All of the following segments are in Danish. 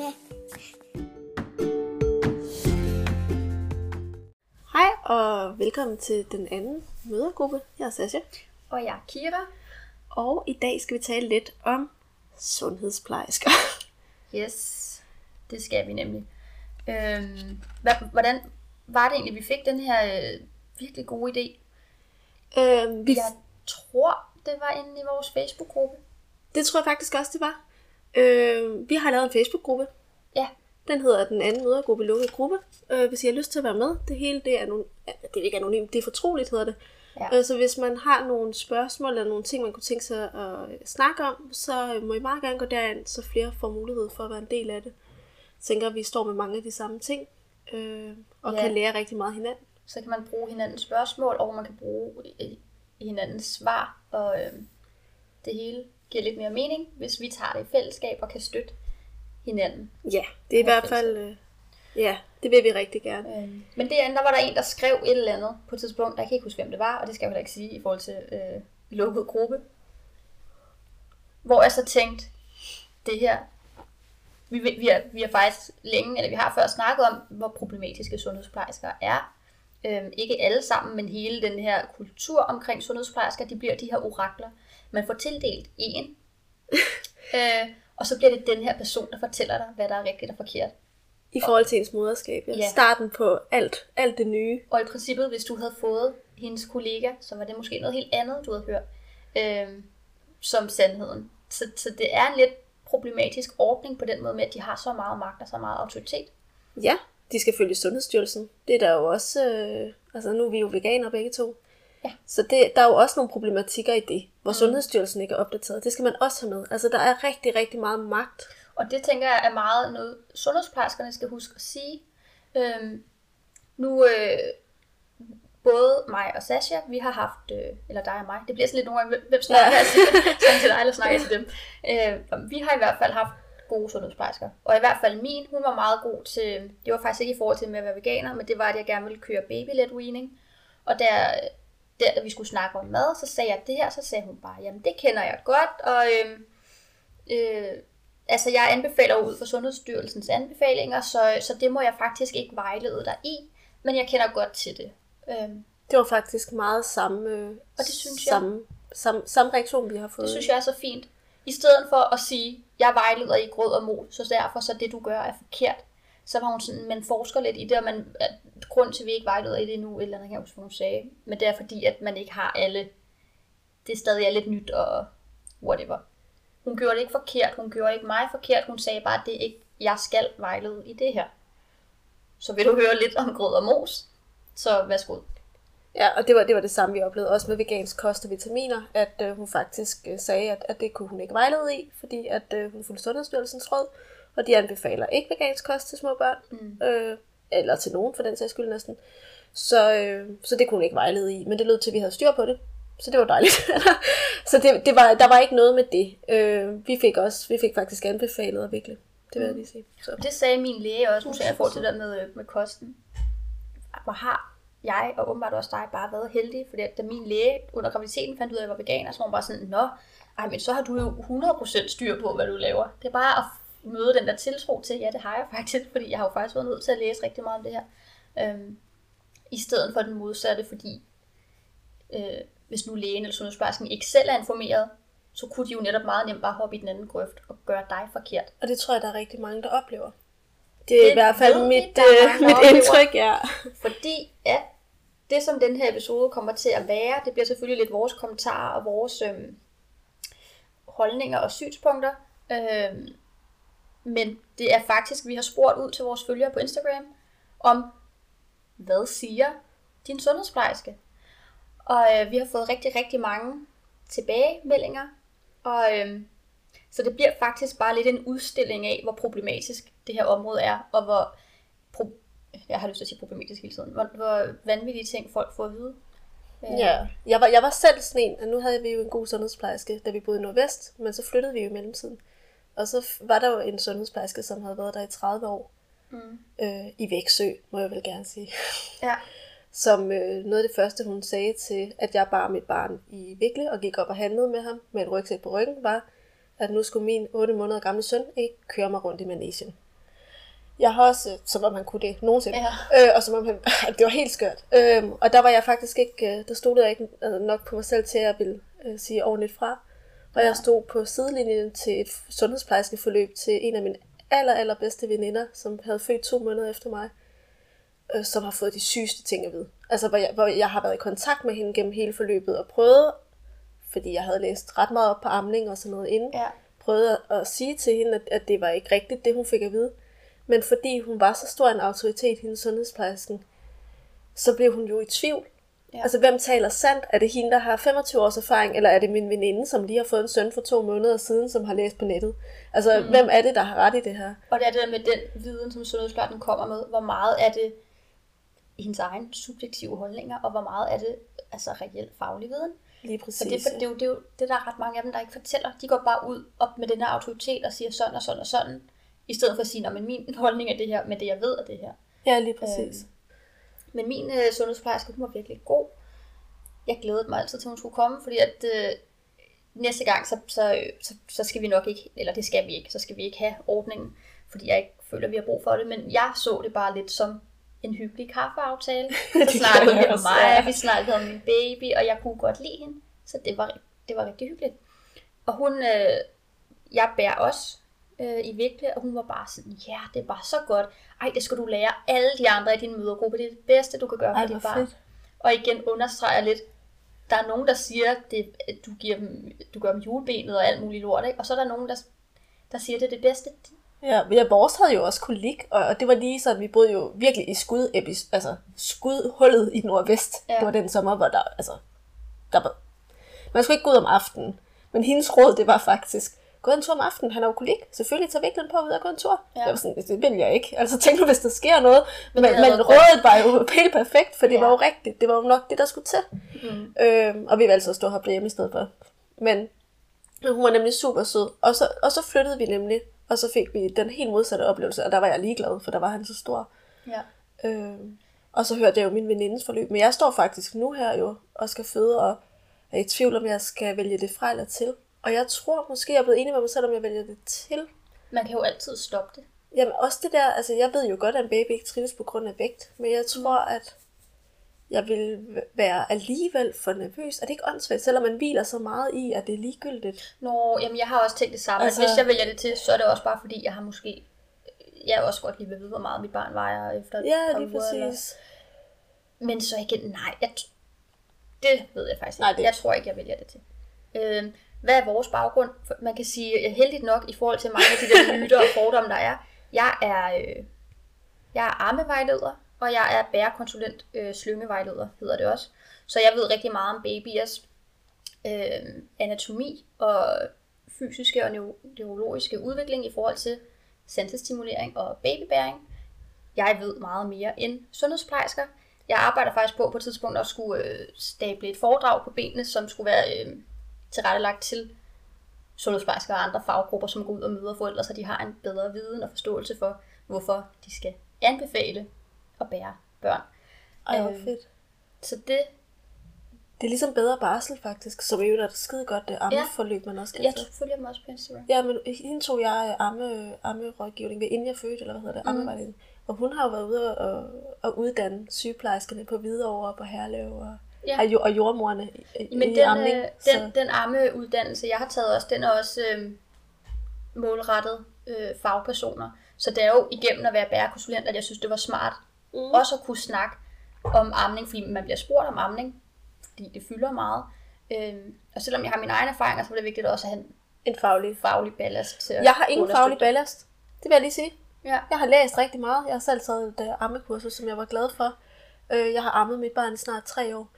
da. Hej og velkommen til den anden mødergruppe. Jeg er Sasha. Og jeg er Kira. Og i dag skal vi tale lidt om sundhedsplejersker. Yes, det skal vi nemlig. Øhm, hvad, hvordan var det egentlig, vi fik den her øh, virkelig gode idé? øhm, vi, Jeg tror, det var inde i vores Facebook-gruppe. Det tror jeg faktisk også, det var. Øhm, vi har lavet en Facebook-gruppe. Ja. Den hedder Den anden mødergruppe lukket gruppe. Øh, hvis I har lyst til at være med, det hele det er, anon- det er ikke anonymt, det er fortroligt hedder det. Ja. Øh, så hvis man har nogle spørgsmål eller nogle ting, man kunne tænke sig at øh, snakke om, så øh, må I meget gerne gå derind, så flere får mulighed for at være en del af det. Jeg tænker, at vi står med mange af de samme ting, øh, og Ja. kan lære rigtig meget hinanden. Så kan man bruge hinandens spørgsmål, og man kan bruge øh, hinandens svar, og øh, det hele giver lidt mere mening, hvis vi tager det i fællesskab og kan støtte hinanden. Ja, det er i hvert fald... Øh, ja, det vil vi rigtig gerne. Øhm, men det andet, der var der en, der skrev et eller andet på et tidspunkt. Jeg kan ikke huske, hvem det var, og det skal jeg heller ikke sige i forhold til øh, lukket gruppe. Hvor jeg så tænkte, det her, vi, vi, har, vi har faktisk længe, eller vi har før snakket om, hvor problematiske sundhedsplejersker er. Øhm, ikke alle sammen, men hele den her kultur omkring sundhedsplejersker, de bliver de her orakler. Man får tildelt en, øh, og så bliver det den her person, der fortæller dig, hvad der er rigtigt og forkert. I forhold til ens moderskab. Ja. Ja. Starten på alt, alt det nye. Og i princippet, hvis du havde fået hendes kollega, så var det måske noget helt andet, du havde hørt, øh, som sandheden. Så, så det er en lidt problematisk ordning på den måde med, at de har så meget magt og så meget autoritet. Ja, de skal følge Sundhedsstyrelsen. Det er der jo også... Øh, altså nu er vi jo veganere begge to. Ja. Så det, der er jo også nogle problematikker i det, hvor mm. Sundhedsstyrelsen ikke er opdateret. Det skal man også have med. Altså der er rigtig, rigtig meget magt. Og det tænker jeg er meget noget, sundhedsplejerskerne skal huske at sige. Øhm, nu, øh, både mig og Sasha, vi har haft, øh, eller dig og mig, det bliver sådan lidt nogle gange, hvem- snakker Ja. jeg til? Jeg til dig, eller snakker jeg til dem? Øh, vi har i hvert fald haft gode sundhedsplejersker. Og i hvert fald min, hun var meget god til, det var faktisk ikke i forhold til med at være veganer, men det var, at jeg gerne ville køre baby-led weaning. Og der, der, da vi skulle snakke om mad, så sagde jeg det her, så sagde hun bare, jamen det kender jeg godt, og øh, øh, altså jeg anbefaler ud fra Sundhedsstyrelsens anbefalinger, så, så det må jeg faktisk ikke vejlede dig i, men jeg kender godt til det. Øhm, Det var faktisk meget samme, øh, Og det synes jeg- samme, samme, samme reaktion, vi har fået. det synes jeg er så fint. I stedet for at sige, jeg vejleder i grød og mol, så derfor så det du gør er forkert, så var hun sådan, man forsker lidt i det, og man, at grund til, at vi ikke vejleder i det nu, et eller andet, jeg huske, hun sagde, men det er fordi, at man ikke har alle, det stadig er lidt nyt og whatever. Hun gjorde det ikke forkert, hun gjorde ikke mig forkert, hun sagde bare, at det er ikke, jeg skal vejlede i det her. Så vil du høre lidt om grød og mos, så værsgo. Ja, og det var, det var det samme, vi oplevede også med vegansk kost og vitaminer, at øh, hun faktisk øh, sagde, at, at det kunne hun ikke vejlede i, fordi at øh, hun fulgte Sundhedsstyrelsens råd, og de anbefaler ikke vegansk kost til små børn, mm. øh, eller til nogen for den sags skyld næsten. Så, øh, så det kunne hun ikke vejlede i, men det lød til, at vi havde styr på det, så det var dejligt. så det, det var, der var ikke noget med det. Øh, vi fik også, vi fik faktisk anbefalet at vikle, det vil jeg lige sige. Så. Det sagde min læge også, hun sagde, i forhold til det der med, øh, med kosten. Hvor har jeg, og åbenbart også dig, bare været heldig, fordi at da min læge under graviditeten fandt ud af, at jeg var veganer, så var hun bare sådan, nå, ej, men så har du jo 100% styr på, hvad du laver. Det er bare at møde den der tiltro til, ja, det har jeg faktisk, fordi jeg har jo faktisk været nødt til at læse rigtig meget om det her. Øhm, I stedet for den modsatte, fordi øh, hvis nu lægen eller sundhedsplejersken ikke selv er informeret, så kunne de jo netop meget nemt bare hoppe i den anden grøft og gøre dig forkert. Og det tror jeg, der er rigtig mange, der oplever. Det er Det i hvert fald mit, øh, mit oplever. indtryk, ja. Fordi at det, som den her episode kommer til at være, det bliver selvfølgelig lidt vores kommentarer og vores øhm, holdninger og synspunkter. Øhm, men det er faktisk, vi har spurgt ud til vores følgere på Instagram, om hvad siger din sundhedsplejerske? Og øh, vi har fået rigtig, rigtig mange tilbagemeldinger. Og øh, så det bliver faktisk bare lidt en udstilling af, hvor problematisk det her område er, og hvor pro- jeg har lyst til at sige problematisk hele tiden, hvor, hvor vanvittige ting folk får at vide. Øh, Ja, jeg var, jeg var selv sådan en, og nu havde vi jo en god sundhedsplejerske, da vi boede i Nordvest, men så flyttede vi jo i mellemtiden. Og så var der jo en sundhedsplejerske, som havde været der i 30 år, Mm. øh, i Væksø, må jeg vel gerne sige. Ja. Som øh, noget af det første, hun sagde til, at jeg bar mit barn i vikle og gik op og handlede med ham med et rygsæk på ryggen, var, at nu skulle min 8 måneder gamle søn ikke køre mig rundt i manesien. Jeg har også, øh, som om man kunne det nogensinde. Ja. Øh, og som om han, det var helt skørt. Øh, og der var jeg faktisk ikke, øh, der stod jeg ikke øh, nok på mig selv til, at jeg ville øh, sige ordentligt fra. Og jeg stod på sidelinjen til et sundhedsplejerskeforløb til en af mine aller, aller bedste veninder, som havde født to måneder efter mig, øh, som har fået de sygeste ting at vide. Altså, hvor jeg, hvor jeg har været i kontakt med hende gennem hele forløbet og prøvet, fordi jeg havde læst ret meget op på amning og sådan noget inden, Ja. prøvede at, at sige til hende, at, at det var ikke rigtigt, det hun fik at vide. Men fordi hun var så stor en autoritet, hendes sundhedsplejersken, så blev hun jo i tvivl. Ja. Altså, hvem taler sandt? Er det hende, der har 25 års erfaring, eller er det min veninde, som lige har fået en søn for to måneder siden, som har læst på nettet? Altså, mm. hvem er det, der har ret i det her? Og det er det der med den viden, som sundhedsplejersken kommer med. Hvor meget er det hendes egen subjektive holdninger, og hvor meget er det altså reelt faglig viden? Lige For præcis. det, for det, er jo, det er jo det, der er ret mange af dem, der ikke fortæller. De går bare ud op med den her autoritet og siger sådan og sådan og sådan, i stedet for at sige, at min holdning er det her, men det jeg ved er det her. Ja, lige præcis. Men min øh, sundhedsplejerske, hun var virkelig god. Jeg glædede mig altid til, hun skulle komme, fordi at øh, næste gang, så, så, så, så skal vi nok ikke, eller det skal vi ikke, så skal vi ikke have ordningen, fordi jeg ikke føler, at vi har brug for det. Men jeg så det bare lidt som en hyggelig kaffeaftale. Så snakkede vi om mig, ja. vi snakkede om min baby, og jeg kunne godt lide hende. Så det var, det var rigtig hyggeligt. Og hun, øh, jeg bærer også øh, i virkelig, og hun var bare sådan, ja, det er bare så godt. Ej, det skal du lære alle de andre i din mødergruppe. Det er det bedste, du kan gøre Ej, for dit barn. Og igen understreger lidt, der er nogen, der siger, det, at du, giver dem, du gør dem julebenet og alt muligt lort, ikke? og så er der nogen, der, der siger, det er det bedste. Ja, ja, vores havde jo også kolik, og, og det var lige sådan, vi boede jo virkelig i skud, altså skudhullet i nordvest. Ja. Det var den sommer, hvor der, altså, der var, man skulle ikke gå ud om aftenen, men hendes råd, det var faktisk, gå en tur om aftenen, han har jo kolik, selvfølgelig tager viklen på ud og gå en tur. Ja. Jeg var sådan, det vil jeg ikke, altså tænk nu, hvis der sker noget, men, men, men rådet var jo helt perfekt, for det Ja. var jo rigtigt, det var jo nok det, der skulle til. Mm. Øhm, og vi valgte så at stå her hjemme i stedet for. Men men hun var nemlig super sød. Og så, og så flyttede vi nemlig, og så fik vi den helt modsatte oplevelse, og der var jeg ligeglad, for der var han så stor. Ja. Øhm, og så hørte jeg jo min venindes forløb. Men jeg står faktisk nu her jo, og skal føde, og er i tvivl om, jeg skal vælge det fra eller til. Og jeg tror måske, jeg er blevet enig med mig selv, om jeg vælger det til. Man kan jo altid stoppe det. Jamen også det der, altså jeg ved jo godt, at en baby ikke trives på grund af vægt, men jeg tror, at jeg vil være alligevel for nervøs. Er det ikke åndssvagt, selvom man hviler så meget i, at det er ligegyldigt? Nå, jamen jeg har også tænkt det samme. Altså... Hvis jeg vælger det til, så er det også bare fordi, jeg har måske... Jeg er også godt lige ved at vide, hvor meget mit barn vejer efter Ja, lige uger, eller- præcis. Men så igen, nej, jeg det ved jeg faktisk Nej, ikke. det- Jeg tror ikke, jeg vælger det til. Øhm, hvad er vores baggrund? Man kan sige, øh, heldigt nok i forhold til mange af de der myter og fordomme, der er. Jeg er, øh, jeg er armevejleder, og jeg er bærekonsulent øh, slyngevejleder, hedder det også. Så jeg ved rigtig meget om babyers øh, anatomi og fysiske og neu- neurologiske udvikling i forhold til sansestimulering og babybæring. Jeg ved meget mere end sundhedsplejersker. Jeg arbejder faktisk på på et tidspunkt at skulle øh, stable et foredrag på benene, som skulle være øh, tilrettelagt til sundhedsplejersker og andre faggrupper, som går ud og møder forældre, så de har en bedre viden og forståelse for, hvorfor de skal anbefale at bære børn. Ej, hvor Øhm, fedt. Så det, Det er ligesom bedre barsel faktisk, som jo er et skide godt det ammeforløb, man også kan jeg tage. følger dem også på Instagram. Ja, men hende tog jeg amme, ammerådgivning ved inden jeg fødte, eller hvad hedder det, ammevejledning. Og hun har jo været ude og, og uddanne sygeplejerskerne på Hvidovre og på Herlev og, Ja. og jordmorerne i, Men i den, amning. øh, den, den ammeuddannelse, jeg har taget også, den er også øh, målrettet øh, fagpersoner. Så det er jo igennem at være bærekonsulent, at jeg synes, det var smart Mm. også at kunne snakke om amning, fordi man bliver spurgt om amning, fordi det fylder meget. Øhm, og selvom jeg har mine egne erfaringer, så er det vigtigt også at have en En faglig. faglig ballast til at Jeg har ingen faglig ballast. Det vil jeg lige sige. Ja. Jeg har læst rigtig meget. Jeg har selv taget et uh, ammekursus, som jeg var glad for. Øh, jeg har ammet mit barn i snart tre år.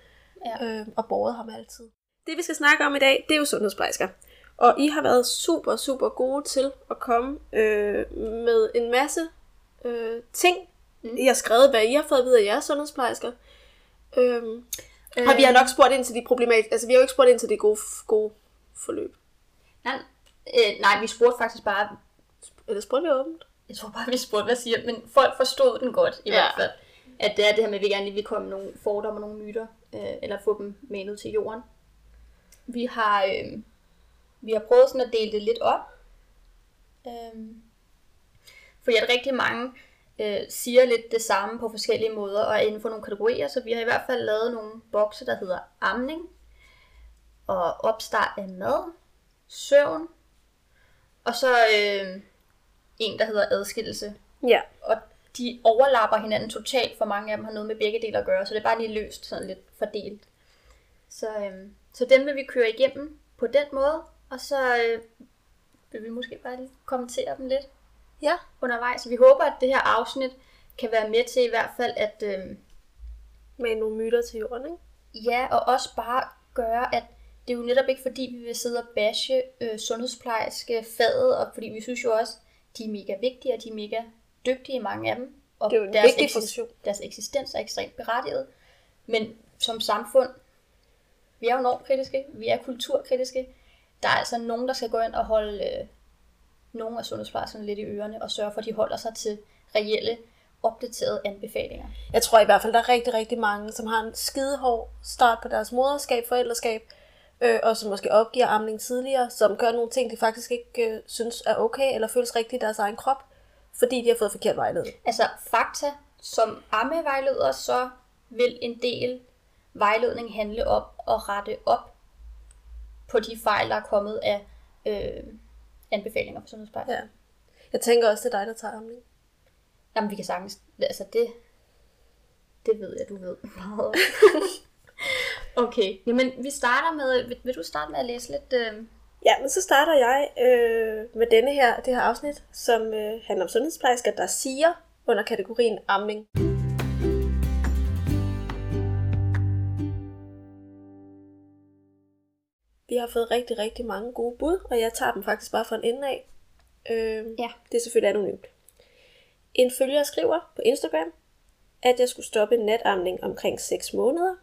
Ja. Øh, og båret ham altid. Det vi skal snakke om i dag, det er jo sundhedsplejersker. Og I har været super, super gode til at komme øh, med en masse øh, ting. Mm. I har skrevet, hvad I har fået at vide af jeres sundhedsplejersker. Øhm, øh. Og vi har nok spurgt ind til de problematiske, altså vi har jo ikke spurgt ind til de gode, gode forløb. Nej, øh, nej, vi spurgte faktisk bare, Eller spurgte vi åbent? jeg tror bare, vi spurgte, hvad siger, men folk forstod den godt i Ja. hvert fald. At det er det her med, at vi gerne lige vil komme med nogle fordomme og nogle myter, øh, eller få dem manet til jorden. Vi har, øh, vi har prøvet sådan at dele det lidt op. Øh, fordi at rigtig mange øh, siger lidt det samme på forskellige måder og inden for nogle kategorier. Så vi har i hvert fald lavet nogle bokse, der hedder amning, og opstart af mad, søvn, og så øh, en, der hedder adskillelse. Ja. Og de overlapper hinanden totalt, for mange af dem har noget med begge dele at gøre, så det er bare lige løst sådan lidt fordelt. Så, øh, så dem vil vi køre igennem på den måde, og så øh, vil vi måske bare lige kommentere dem lidt Ja. undervejs. Vi håber, at det her afsnit kan være med til i hvert fald at... Øh, Med nogle myter til jorden, ikke? Ja, og også bare gøre, at det er jo netop ikke fordi, vi vil sidde og bashe øh, sundhedsplejerske faget, og fordi vi synes jo også, de er mega vigtige, og de er mega dygtige, mange af dem. Og Det er deres, vigtig funktion. deres eksistens er ekstremt berettiget. Men som samfund, vi er jo normkritiske, vi er kulturkritiske. Der er altså nogen, der skal gå ind og holde øh, nogle af sundhedsplejerskerne lidt i ørerne, og sørge for, at de holder sig til reelle, opdaterede anbefalinger. Jeg tror i hvert fald, der er rigtig, rigtig mange, som har en skidehård start på deres moderskab, forældreskab, øh, og som måske opgiver amning tidligere, som gør nogle ting, de faktisk ikke øh, synes er okay, eller føles rigtigt i deres egen krop, fordi de har fået forkert vejledning. Altså fakta, som ammevejleder, så vil en del vejledning handle om at rette op på de fejl, der er kommet af øh, anbefalinger fra sundhedsplejersker. Ja. Jeg tænker også, det er dig, der tager amning. Jamen, vi kan sagtens... Altså, det... Det ved jeg, du ved. okay, jamen vi starter med... Vil, vil du starte med at læse lidt... Øh... Ja, men så starter jeg øh, med denne her, det her afsnit, som øh, handler om sundhedsplejersker, der siger under kategorien amning. Vi har fået rigtig, rigtig mange gode bud, og jeg tager dem faktisk bare fra en ende af. Øh, Ja. Det er selvfølgelig anonymt. En følger skriver på Instagram, at jeg skulle stoppe natamning omkring 6 måneder.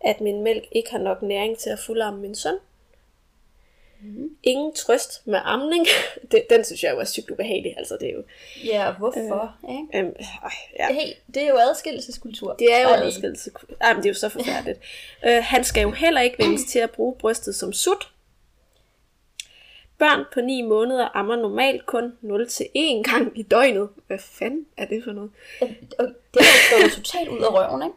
At min mælk ikke har nok næring til at fuldamme min søn. Mm. Ingen trøst med amning. Den, den synes jeg jo er sygt ubehagelig. Altså, det er jo... Ja, hvorfor? Øh. Ikke? Øhm, øh, ja. Hey, det er jo adskillelseskultur. Det er jo Bare en lige. adskillelse. Ej, men det er jo så forfærdeligt. øh, han skal jo heller ikke vendes til at bruge brystet som sut. Børn på 9 måneder ammer normalt kun 0-1 gang i døgnet. Hvad fanden er det for noget? Og det er jo totalt ud af røven, ikke?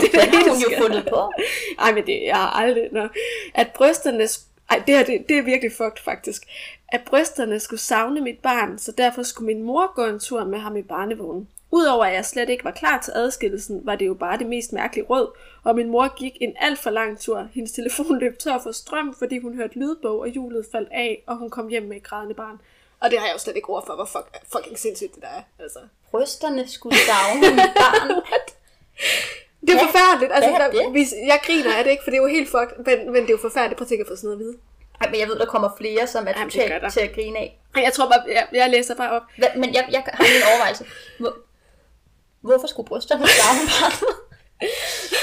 Det, Det er det har hun jo fundet på. Ej, men det jeg har aldrig... Nå. At brysterne... Ej, det her, det, det er virkelig fucked, faktisk. At brysterne skulle savne mit barn, så derfor skulle min mor gå en tur med ham i barnevognen. Udover at jeg slet ikke var klar til adskillelsen, var det jo bare det mest mærkelige råd, og min mor gik en alt for lang tur. Hendes telefon løb tør for strøm, fordi hun hørte lydbog, og hjulet faldt af, og hun kom hjem med et grædende barn. Og det har jeg jo slet ikke ord for, hvor fuck, fucking sindssygt det der er. Altså. Brysterne skulle savne mit barn. Det er Hvad? forfærdeligt. Altså, er der, det? hvis, jeg griner af det ikke, for det er jo helt fucked, men, men det er jo forfærdeligt. Prøv at tænke at få sådan noget at vide. Ej, men jeg ved, der kommer flere, som er Jamen, det totalt til at grine af. Ej, Jeg tror bare, jeg, jeg læser bare op. Hva, men jeg, jeg har en overvejelse. Hvor, hvorfor skulle brysterne savne barnet?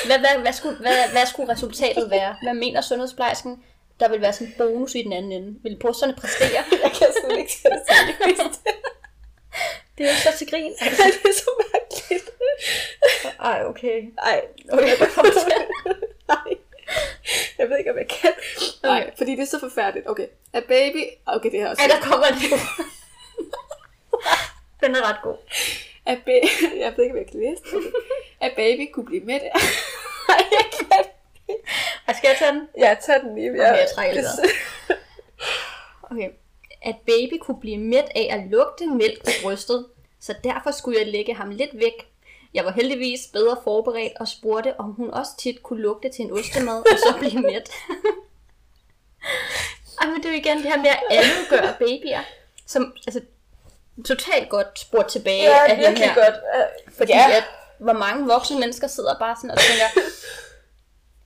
Hvad, hvad, hvad, skulle, hvad, hvad skulle resultatet være? Hvad mener sundhedsplejersken, der vil være sådan en bonus i den anden ende? Vil brysterne præstere? Jeg kan slet ikke sætte seriøst. Det er jo så til grin. Ej, det er så mærkeligt. Ej, okay. Ej, Okay, til. nej. Jeg ved ikke, om jeg kan. Nej, fordi det er så forfærdeligt. Okay, a baby... Okay, det her er også... Ej, der kommer en Den er ret god. A baby... Jeg ved ikke, om jeg kan læse det. Okay. A baby kunne blive med Ej, jeg kan Ej, skal jeg tage den? Ja, tag den lige. Okay, jeg trækker lidt Okay. At baby kunne blive mæt af at lugte mælk til brystet, så derfor skulle jeg lægge ham lidt væk. Jeg var heldigvis bedre forberedt og spurgte, om hun også tit kunne lugte til en ostemad og så blive mæt. Ej, men det er jo igen det her med at alle gør babyer, som altså, totalt godt spurgt tilbage Ja, af virkelig her. godt. Fordi Ja. ja. at, hvor mange voksne mennesker sidder bare sådan og tænker,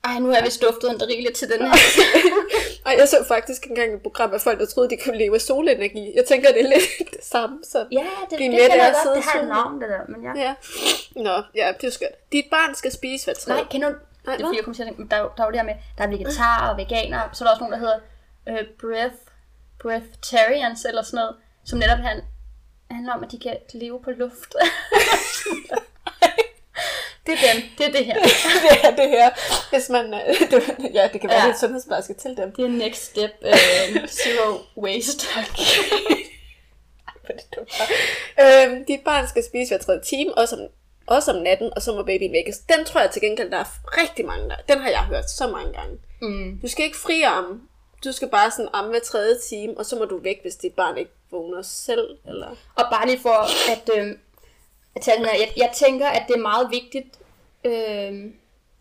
ej, nu er vi stuftet en rigeligt til den her. Ej, jeg så faktisk engang et program af folk, der troede, de kunne leve af solenergi. Jeg tænker, det er lidt det samme. Så. Ja, det, det kan af jeg godt. Det har et navn, det der. Men ja. Ja. Nå, ja, det er skønt. Dit barn skal spise hver tredje. Nej, kan du... Nej, det er hvad? fordi, jeg kom til at tænke, der, er der er jo det her med, der er vegetarer og veganere, så er der også nogen, der hedder øh, breath, breatharians eller sådan noget, som netop han, handler om, at de kan leve på luft. det er dem, det er det her. det er det her. Hvis man, øh, det, ja, det kan være, Ja. det er sundhedsplejerske til dem. Det er next step, øh, zero waste. dumt. øhm, dit barn skal spise hver tredje time, også om, også om natten, og så må babyen vækkes. Den tror jeg til gengæld, der er rigtig mange der. Den har jeg hørt så mange gange. Mm. Du skal ikke friarme. Du skal bare sådan amme hver tredje time, og så må du væk, hvis dit barn ikke vågner selv. Eller... Og bare lige for at, øh, at tage den her, jeg, jeg tænker, at det er meget vigtigt, øh,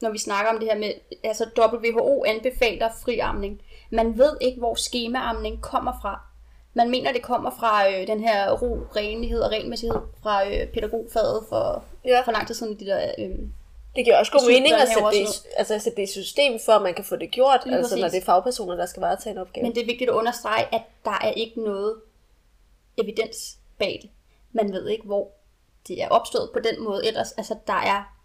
når vi snakker om det her med, altså WHO anbefaler friamning. Man ved ikke, hvor skemaamning kommer fra. Man mener, det kommer fra øh, den her ro, renlighed og renmæssighed fra øh, pædagogfaget for, Ja. for lang tid siden. De der, øh, Det giver også god mening at sætte det, i- altså, at sætte det i system, for at man kan få det gjort, Lige altså når det er fagpersoner, der skal varetage en opgave. Men det er vigtigt at understrege, at der er ikke noget evidens bag det. Man ved ikke, hvor det er opstået på den måde ellers. Altså, der er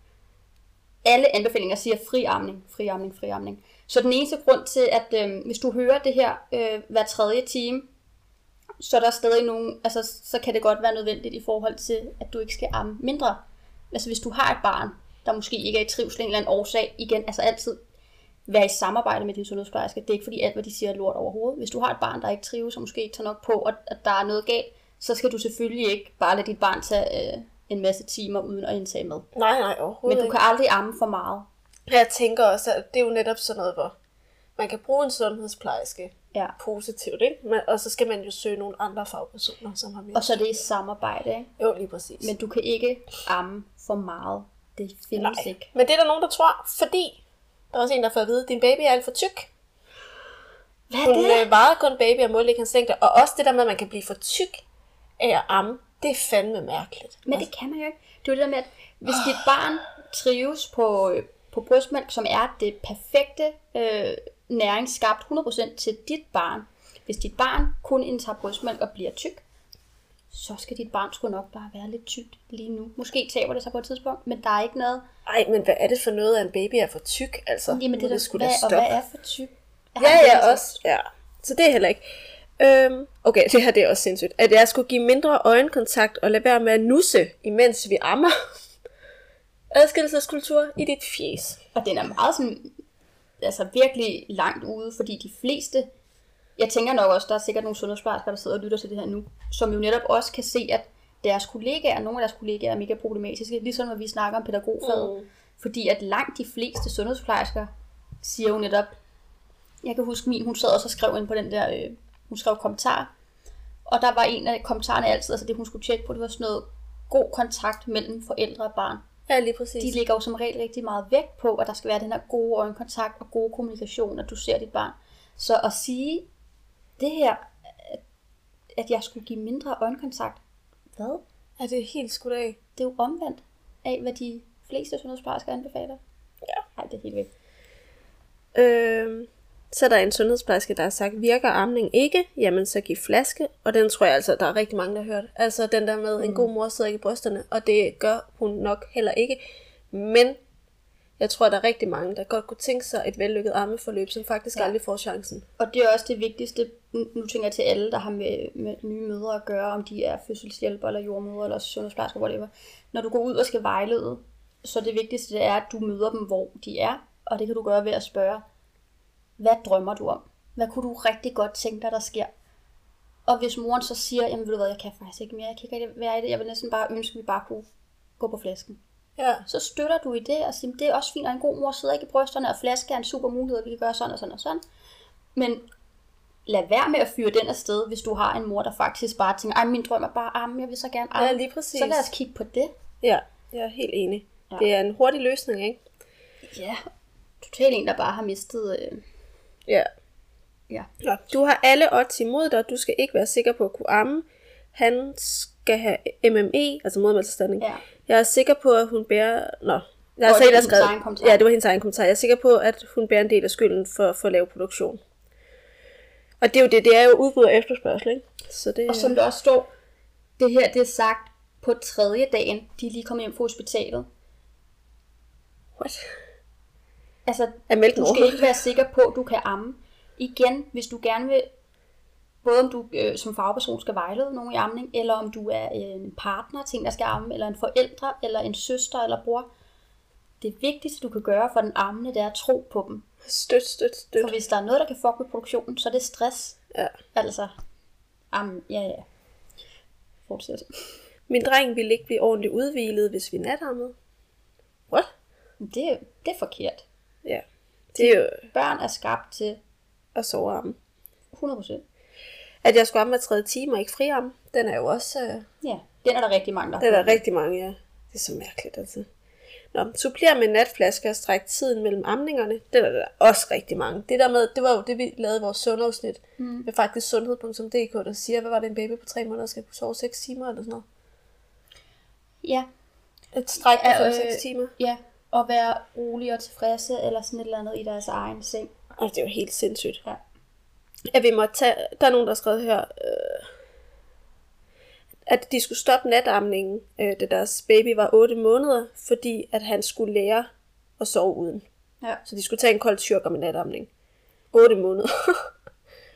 alle anbefalinger siger friarmning, friarmning, friarmning. Så den eneste grund til, at øh, hvis du hører det her øh, hver tredje time, så er der stadig nogen, altså så kan det godt være nødvendigt i forhold til, at du ikke skal amme mindre. Altså hvis du har et barn, der måske ikke er i trivsel en eller anden årsag, igen, altså altid være i samarbejde med din sundhedsplejerske. Det er ikke fordi alt, hvad de siger, er lort overhovedet. Hvis du har et barn, der ikke trives, og måske ikke tager nok på, og at der er noget galt, så skal du selvfølgelig ikke bare lade dit barn tage øh, en masse timer uden at indtage mad. Nej, nej, overhovedet Men du kan aldrig amme for meget. Jeg tænker også, at det er jo netop sådan noget, hvor man kan bruge en sundhedsplejerske Ja. positivt, ikke? Men, og så skal man jo søge nogle andre fagpersoner, som har mere. Og så er det i samarbejde, ikke? Jo, lige præcis. Men du kan ikke amme for meget. Det findes Nej. ikke. Men det er der nogen, der tror, fordi der er også en, der får at vide, at din baby er alt for tyk. Hvad er Hun det? øh, vejede kun baby og målte ikke hans længde. Og også det der med, at man kan blive for tyk af at amme, det er fandme mærkeligt. Men det kan man jo ikke. Det er jo det der med, at hvis dit barn trives på, på brystmælk, som er det perfekte øh, næring skabt 100% til dit barn. Hvis dit barn kun indtager brystmælk og bliver tyk, så skal dit barn sgu nok bare være lidt tykt lige nu. Måske taber det sig på et tidspunkt, men der er ikke noget... Ej, men hvad er det for noget, at en baby er for tyk? Altså, Jamen, det, må det, skulle hvad, og hvad er for tyk? Jeg har Ja, ja, også. Ja. Så det er heller ikke. Øhm, okay, det her det er også sindssygt. At jeg skulle give mindre øjenkontakt og lade være med at nusse, imens vi ammer. Adskillelseskultur i dit fjes. Og den er meget sådan, altså virkelig langt ude, fordi de fleste, jeg tænker nok også, der er sikkert nogle sundhedsplejersker, der sidder og lytter til det her nu, som jo netop også kan se, at deres kollegaer, nogle af deres kollegaer er mega problematiske, ligesom når vi snakker om pædagogfaget. Mm. Fordi at langt de fleste sundhedsplejersker siger jo netop, jeg kan huske min, hun sad også og skrev ind på den der, øh, hun skrev kommentar, og der var en af kommentarerne altid, altså det hun skulle tjekke på, det var sådan noget god kontakt mellem forældre og barn Ja, lige præcis. de lægger jo som regel rigtig meget vægt på, at der skal være den her gode øjenkontakt og gode kommunikation, at du ser dit barn. Så at sige det her, at- jeg skulle give mindre øjenkontakt, hvad? Er det helt skudt af? Det er jo omvendt af, hvad de fleste sundhedsplejersker anbefaler. Ja. Nej, det er helt væk. Øhm, så er der en sundhedsplejerske, der har sagt, virker amning ikke, jamen så giv flaske. Og den tror jeg altså, der er rigtig mange, der har hørt. Altså den der med, mm. en god mor sidder ikke i brysterne, og det gør hun nok heller ikke. Men jeg tror, der er rigtig mange, der godt kunne tænke sig et vellykket ammeforløb, som faktisk ja. Aldrig får chancen. Og det er også det vigtigste, nu nu tænker jeg til alle, der har med, med nye mødre at gøre, om de er fødselshjælper eller jordmødre eller sundhedsplejersker, whatever. Når du går ud og skal vejlede, så det vigtigste det er, at du møder dem, hvor de er, og det kan du gøre ved at spørge, hvad drømmer du om? Hvad kunne du rigtig godt tænke dig, der sker? Og hvis moren så siger, jamen ved du hvad, jeg kan faktisk ikke mere, jeg kan ikke være i det, jeg vil næsten bare ønske, at vi bare kunne gå på flasken. Ja. Så støtter du i det og siger, det er også fint, og en god mor sidder ikke i brysterne, og flaske er en super mulighed, og vi kan gøre sådan og sådan og sådan. Men lad være med at fyre den afsted, hvis du har en mor, der faktisk bare tænker, ej, min drøm er bare amme, jeg vil så gerne amme. Ja, lige præcis. Så lad os kigge på det. Ja, jeg er helt enig. Ja. Det er en hurtig løsning, ikke? Ja, totalt en, der bare har mistet... Øh, Ja. ja. Nå, du har alle odds imod dig, du skal ikke være sikker på at kunne amme. Han skal have MME, altså modermælsestanding. Ja. Jeg er sikker på, at hun bærer... Nå, jeg har er hendes skrevet... Ja, det var hendes egen kommentar. Jeg er sikker på, at hun bærer en del af skylden for, for lav produktion. Og det er jo det, det er jo udbud og efterspørgsel, ikke? Så det, Og som der også står, det her det er sagt på tredje dagen, de er lige kommet hjem fra hospitalet. What? Altså, du skal ikke være sikker på, at du kan amme. Igen, hvis du gerne vil, både om du øh, som fagperson skal vejlede nogen i amning, eller om du er en partner til en, der skal amme, eller en forældre, eller en søster eller bror. Det vigtigste, du kan gøre for den ammende, det er at tro på dem. Støt, støt, støt. For hvis der er noget, der kan fuck med produktionen, så er det stress. Ja. Altså, am, ja, ja. Fortsæt. Min dreng ville ikke blive ordentligt udvilet, hvis vi natammede. What? Det, det er forkert. Ja. Det er jo Børn er skabt til at sove armen. 100%. At jeg skulle amme hver tredje time og ikke friamme, den er jo også... Øh, Ja, den er der rigtig mange, der den er der rigtig mange, ja. Det er så mærkeligt, altså. Nå, supplér med natflasker og stræk tiden mellem amningerne. Den er der også rigtig mange. Det der med, det var jo det, vi lavede i vores sundhedsnit. Mm. Med faktisk sundhed.dk, der siger, hvad var det, en baby på tre måneder skal kunne sove 6 timer eller sådan noget. Ja, Et stræk på Ja, 5-6 øh, timer. ja. Og være rolig og tilfredse, eller sådan et eller andet i deres egen seng. Og det er jo helt sindssygt. Ja. At vi måtte tage, der er nogen, der har skrevet her, øh, at de skulle stoppe natamningen, øh, da deres baby var 8 måneder, fordi at han skulle lære at sove uden. Ja. Så de skulle tage en kold tyrker med natamning. 8 måneder.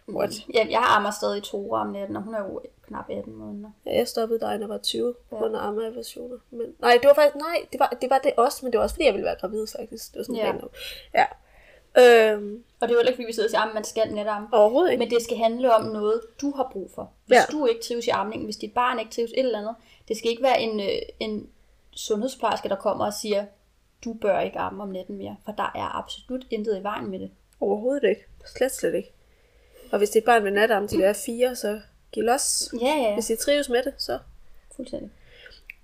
What? ja jeg ammer stadig to om natten, og hun er jo knap 18 måneder. Ja, jeg stoppede dig, når jeg var 20, på grund af ammeaversioner. Men, nej, det var faktisk, nej, det var, det var det også, men det var også, fordi jeg ville være gravid, faktisk. Det var sådan Ja. ja. ja. Øhm, Og det er jo ikke, fordi vi sidder og siger, at man skal netamme. overhovedet ikke. Men det skal handle om noget, du har brug for. Hvis Ja. ja. du ikke trives i amningen, hvis dit barn ikke trives et eller andet, det skal ikke være en, øh, en sundhedsplejerske, der kommer og siger, du bør ikke amme om natten mere, for der er absolut intet i vejen med det. Overhovedet ikke. Slet, slet ikke. Og hvis det er et barn med natarm til det er fire, så giv los. Ja, ja, Hvis I trives med det, så fuldstændig.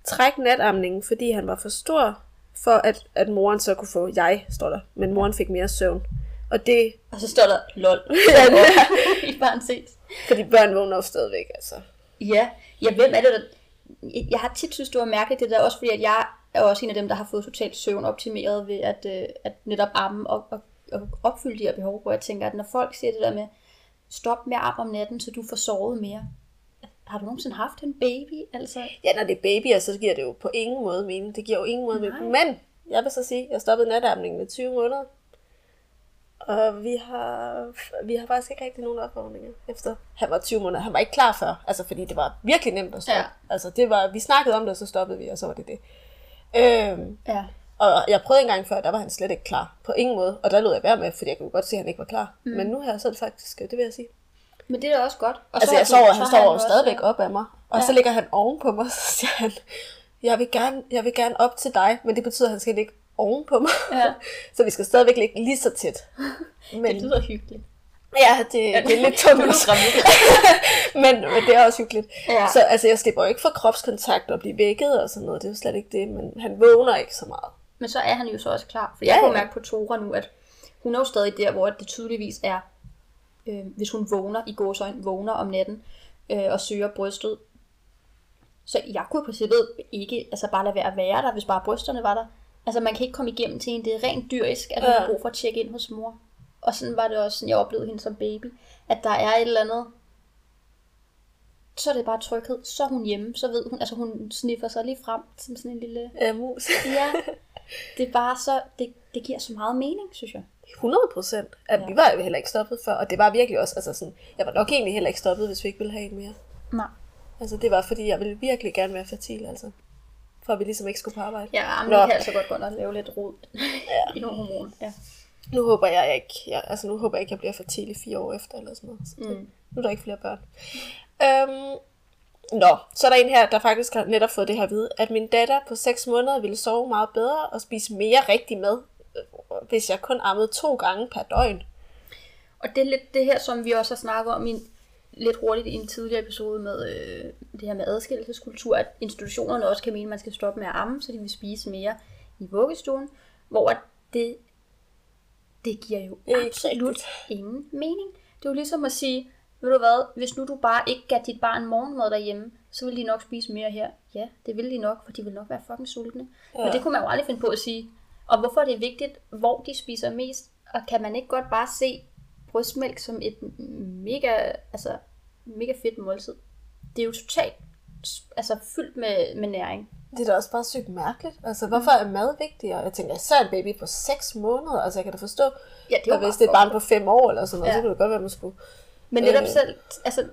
træk natamningen, fordi han var for stor, for at, at moren så kunne få, jeg står der, men moren fik mere søvn. Og det, Og så står der, lol, Ja, i parentes. fordi børn vågner jo stadigvæk, altså. Ja, ja, hvem er det, der... Jeg har tit synes, det var mærkeligt, det der også fordi, at jeg er også en af dem, der har fået totalt søvn optimeret ved at, øh, at netop amme og, og, og opfylde de her behov, hvor jeg tænker, at når folk siger det der med, stop med at om natten, så du får sovet mere. Har du nogensinde haft en baby? Altså, Ja, når det er babyer, så giver det jo på ingen måde mening. Det giver jo ingen måde mening. Men, jeg vil så sige, at jeg stoppede natamningen med 20 måneder. Og vi har, vi har faktisk ikke rigtig nogen opvågninger efter. Han var 20 måneder. Han var ikke klar før. Altså, fordi det var virkelig nemt at stoppe. Ja. Altså, det var, vi snakkede om det, og så stoppede vi, og så var det det. Øhm, ja. Og jeg prøvede en gang før, der var han slet ikke klar. På ingen måde. Og der lød jeg være med, fordi jeg kunne godt se, at han ikke var klar. Mm. Men nu her, så er det faktisk, det vil jeg sige. Men det er da også godt. Og Altså, er jeg sover, så han står jo stadigvæk op af mig. Og Ja. så ligger han oven på mig, så siger han, jeg vil gerne, jeg vil gerne op til dig, men det betyder, at han skal ligge oven på mig. Ja. så vi skal stadigvæk ligge lige så tæt. Men, Det lyder hyggeligt. ja, det, det er lidt tungt. men, men det er også hyggeligt. Ja. Så altså, jeg slipper jo ikke for kropskontakt og blive vækket og sådan noget. Det er jo slet ikke det, men han vågner ikke så meget. Men så er han jo så også klar. For Ja, jeg kan ja. mærke på Tora nu, at hun er jo stadig der, hvor det tydeligvis er, øh, hvis hun vågner i gåsøjne, vågner om natten øh, og søger brystet. Så jeg kunne i princippet ikke altså bare lade være at være der, hvis bare brysterne var der. Altså man kan ikke komme igennem til hende. Det er rent dyrisk, at hun Ja. har brug for at tjekke ind hos mor. Og sådan var det også, sådan jeg oplevede hende som baby. At der er et eller andet så er det bare tryghed. Så er hun hjemme, så ved hun, altså hun sniffer sig lige frem som sådan en lille Ja, mus. Ja, det er bare så, det, det giver så meget mening, synes jeg. 100 procent. Ja. Vi var jo heller ikke stoppet før, og det var virkelig også, altså sådan, jeg var nok egentlig heller ikke stoppet, hvis vi ikke ville have en mere. Nej. Altså det var fordi, jeg ville virkelig gerne være fertil, altså. For at vi ligesom ikke skulle på arbejde. Ja, men Nå. det kan altså godt gå og lave lidt rod ja. i nogle hormoner. Ja. Nu håber jeg ikke, jeg, altså nu håber jeg ikke, jeg bliver fertil i fire år efter, eller sådan noget. Så det, Mm. Nu er der ikke flere børn. Øhm, nå, så er der en her, der faktisk har netop fået det her at vide, at min datter på 6 måneder ville sove meget bedre og spise mere rigtig mad, øh, hvis jeg kun ammede to gange per døgn. Og det er lidt det her, som vi også har snakket om i en, lidt hurtigt i en tidligere episode med øh, det her med adskillelseskultur, at institutionerne også kan mene, at man skal stoppe med at amme, så de vil spise mere i vuggestuen, hvor det, det giver jo absolut ingen mening. Det er jo ligesom at sige, ved du hvad, hvis nu du bare ikke gav dit barn morgenmad derhjemme, så vil de nok spise mere her. Ja, det vil de nok, for de vil nok være fucking sultne. Ja. Men det kunne man jo aldrig finde på at sige. Og hvorfor er det vigtigt, hvor de spiser mest? Og kan man ikke godt bare se brystmælk som et mega, altså, mega fedt måltid? Det er jo totalt altså, fyldt med, med næring. Det er da også bare sygt mærkeligt. Altså, hvorfor er mad vigtigere? Jeg tænker, især en baby på 6 måneder. Altså, jeg kan da forstå, Ja, det er jo hvis det er et barn på 5 år eller sådan noget, Ja. så kunne det godt være, at man skulle... Men netop Øh. selv, altså,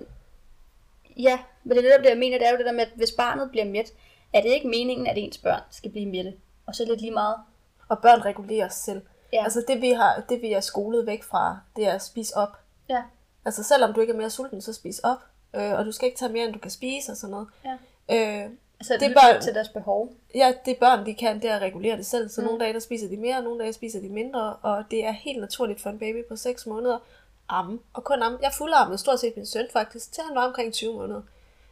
ja, men det er netop det, jeg mener, det er jo det der med, at hvis barnet bliver mæt, er det ikke meningen, at ens børn skal blive mætte. Og så lidt lige meget. Og børn regulerer sig selv. Ja. Altså, det vi, har, det vi er skolet væk fra, det er at spise op. Ja. Altså, selvom du ikke er mere sulten, så spis op. øh, og du skal ikke tage mere, end du kan spise og sådan noget. Ja. Øh, Altså, Det er bare til deres behov. ja, det børn, de kan, det er at regulere det selv. Så Mm. nogle dage, der spiser de mere, og nogle dage spiser de mindre, og det er helt naturligt for en baby på 6 måneder amme. Og kun amme. Jeg fuldarmede stort set min søn faktisk, til han var omkring 20 måneder.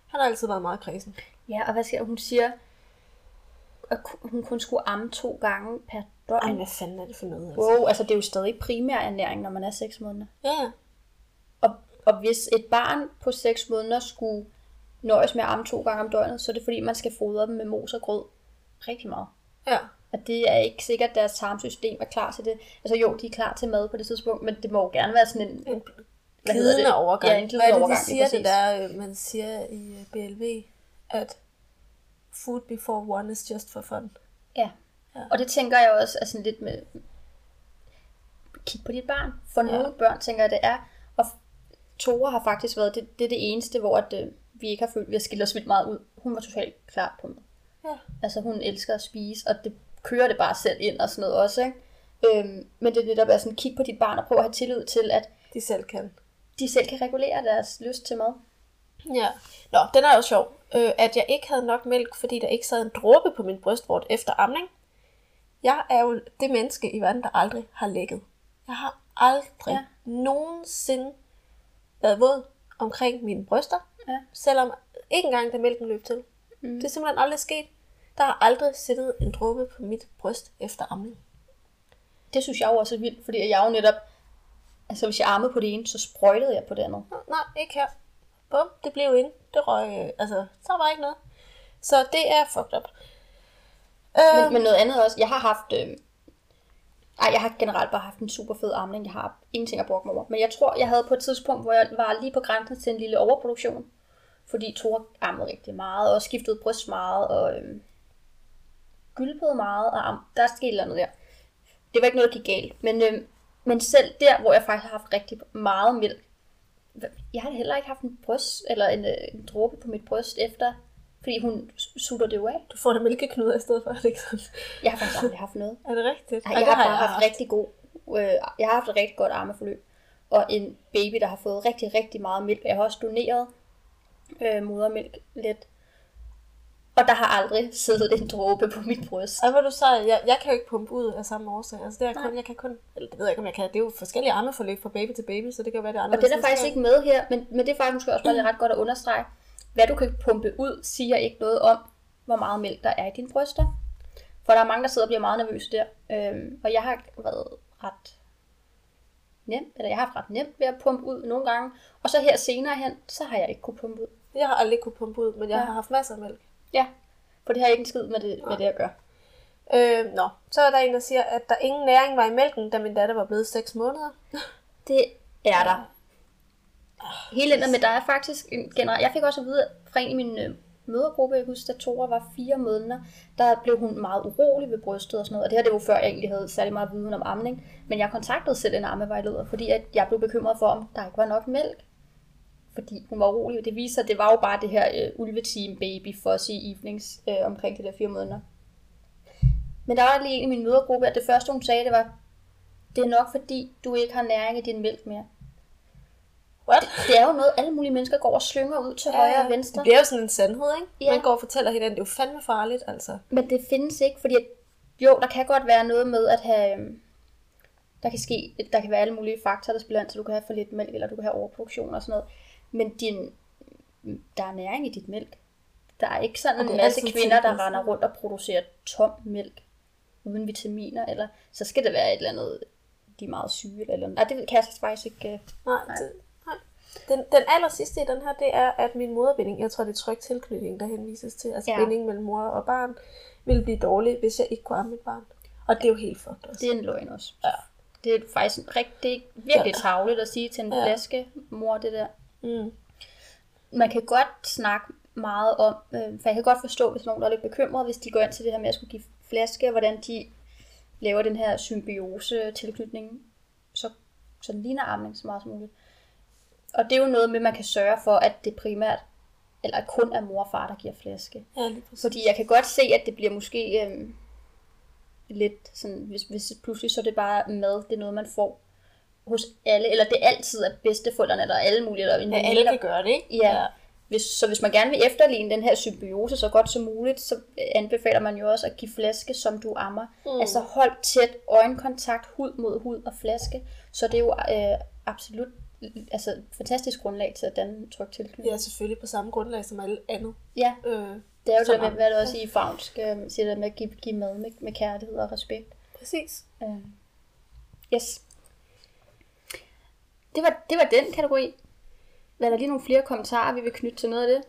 Han har altid været meget kredsen. Ja, og hvad siger hun siger, at hun kun skulle amme to gange per døgn. Ej, hvad fanden er det for noget? Altså? Wow, altså det er jo stadig primær ernæring, når man er 6 måneder. Ja, ja. Og, og hvis et barn på 6 måneder skulle nøjes med at amme to gange om døgnet, så er det fordi, man skal fodre dem med mos og grød rigtig meget. ja. Og det er ikke sikkert, at deres tarmsystem er klar til det. Altså jo, de er klar til mad på det tidspunkt, men det må jo gerne være sådan en... En hvad hedder det? overgang. Ja, en glidende Hvad er det, overgang, de siger det der, øh, man siger i øh, BLV, at food before one is just for fun. Ja. Ja. Og det tænker jeg også er sådan lidt med... Kig på dit barn. For Ja. nogle børn tænker jeg, det er. Og Tore har faktisk været det, det, er det eneste, hvor at, øh, vi ikke har følt, at vi har skilt os vildt meget ud. Hun var totalt klar på mad. Ja. Altså hun elsker at spise, og det kører det bare selv ind og sådan noget også. Ikke? Øhm, men det er netop at sådan, kig på dit barn og prøv at have tillid til, at De selv kan. de selv kan regulere deres lyst til mad. Ja. Nå, den er jo sjov. Øh, at jeg ikke havde nok mælk, fordi der ikke sad en dråbe på min brystvort efter amning. Jeg er jo det menneske i verden, der aldrig har lægget. Jeg har aldrig ja. nogensinde været våd omkring mine bryster. Ja. Selvom ikke engang da mælken løb til. Mm. Det er simpelthen aldrig sket. Der har aldrig siddet en dråbe på mit bryst efter amning. Det synes jeg jo også er vildt, fordi jeg jo netop... Altså hvis jeg armede på det ene, så sprøjtede jeg på det andet. Nej, ikke her. Bum, det blev ind. Det røg, øh, altså, så var ikke noget. Så det er fucked up. Øh, Men, men noget andet også, jeg har haft... Øh... Ej, jeg har generelt bare haft en super fed armning. Jeg har ingenting at brokke mig over. Men jeg tror, jeg havde på et tidspunkt, hvor jeg var lige på grænsen til en lille overproduktion. Fordi Tore ammede rigtig meget, og skiftede bryst meget, og øh... gylpede meget, og der skete noget der. Det var ikke noget, der gik galt. Men, øh... men selv der, hvor jeg faktisk har haft rigtig meget mælk, jeg har heller ikke haft en bryst, eller en, øh, en dråbe på mit bryst efter, fordi hun sutter det jo af. du får da mælkeknuder i stedet for, er det ikke sådan? Jeg har faktisk aldrig haft noget. Er det rigtigt? Ej, jeg det har bare haft haft. rigtig god, øh, jeg har haft et rigtig godt armeforløb. Og en baby, der har fået rigtig, rigtig meget mælk. Jeg har også doneret øh, modermælk lidt. Og der har aldrig siddet en dråbe på mit bryst. Ej, hvor du sagde, jeg, jeg kan jo ikke pumpe ud af samme årsag. Altså, det er kun, jeg kan kun, eller det ved jeg ikke, om jeg kan. Det er jo forskellige armeforløb fra baby til baby, så det kan være, det er Og anderledes. den er faktisk ikke med her, men, men det er faktisk måske også bare ret godt at understrege. Hvad du kan pumpe ud, siger ikke noget om, hvor meget mælk der er i dine bryster. For der er mange, der sidder og bliver meget nervøse der. Øhm, og jeg har været ret nem, eller jeg har haft ret nemt ved at pumpe ud nogle gange. Og så her senere hen, så har jeg ikke kunne pumpe ud. Jeg har aldrig kunne pumpe ud, men jeg Ja. har haft masser af mælk. Ja, for det har ikke en skid med det, med det at gøre. Øh, nå, så er der en, der siger, at der ingen næring var i mælken, da min datter var blevet 6 måneder. Det er der. Hele den der med, der er faktisk en generelt... Jeg fik også at vide fra en i min øh, mødergruppe, jeg husker, da Tora var fire måneder, der blev hun meget urolig ved brystet og sådan noget. Og det her, det var før jeg egentlig havde særlig meget viden om amning. Men jeg kontaktede selv en ammevejleder, fordi at jeg blev bekymret for, om der ikke var nok mælk. Fordi hun var urolig. Det viser, at det var jo bare det her øh, ulveteam baby fuzzy evenings øh, omkring de der fire måneder. Men der var lige en i min mødergruppe, at det første hun sagde, det var, det er nok fordi, du ikke har næring i din mælk mere. What? Det er jo noget, alle mulige mennesker går og slynger ud til højre og venstre. Det bliver jo sådan en sandhed, ikke? Ja. Man går og fortæller hinanden, det er jo fandme farligt, altså. Men det findes ikke, fordi at, jo, der kan godt være noget med at have... øhm, Der kan ske, der kan være alle mulige faktorer, der spiller ind, så du kan have for lidt mælk, eller du kan have overproduktion og sådan noget. Men din, der er næring i dit mælk. Der er ikke sådan en masse kvinder, der render rundt og producerer tom mælk uden vitaminer, eller så skal det være et eller andet, de er meget syge, eller, eller Nej, det kan jeg faktisk ikke... øh, Nej, Nej. det, nej. Den, den aller sidste i den her, det er, at min moderbinding, jeg tror, det er tryg tilknytning, der henvises til, altså Ja. ja. binding mellem mor og barn, ville blive dårlig, hvis jeg ikke kunne amme mit barn. Og det er jo helt fucked også. Det er en løgn også. Ja. Det er faktisk rigtig, virkelig Ja. tavligt at sige til en Ja. flaske, mor, det der. Mm. man kan godt snakke meget om, øh, for jeg kan godt forstå, hvis nogen der er lidt bekymret, hvis de går ind til det her med at skulle give flaske, og hvordan de laver den her symbiose-tilknytning, så, så den ligner amning så meget som muligt. Og det er jo noget med, at man kan sørge for, at det primært, eller kun er mor og far, der giver flaske. Ja, lige præcis. Fordi jeg kan godt se, at det bliver måske øhm, lidt sådan, hvis, hvis pludselig så er det bare mad, det er noget, man får hos alle, eller det er altid at bedsteforældrene, eller alle mulige, eller en Ja, alle kan gøre det, ikke? Ja. Hvis, så hvis man gerne vil efterligne den her symbiose så godt som muligt, så anbefaler man jo også at give flaske, som du ammer. Mm. Altså hold tæt øjenkontakt, hud mod hud og flaske. Så det er jo øh, absolut altså, fantastisk grundlag til at danne tryg tilknytning. Ja, selvfølgelig på samme grundlag som alt andet. Ja, Øh, det er jo det med, hvad det også i fagnsk øh, siger det med at give, give mad med, med kærlighed og respekt. præcis. Øh. Yes. Det var, det var den kategori. Er der lige nogle flere kommentarer, vi vil knytte til noget af det?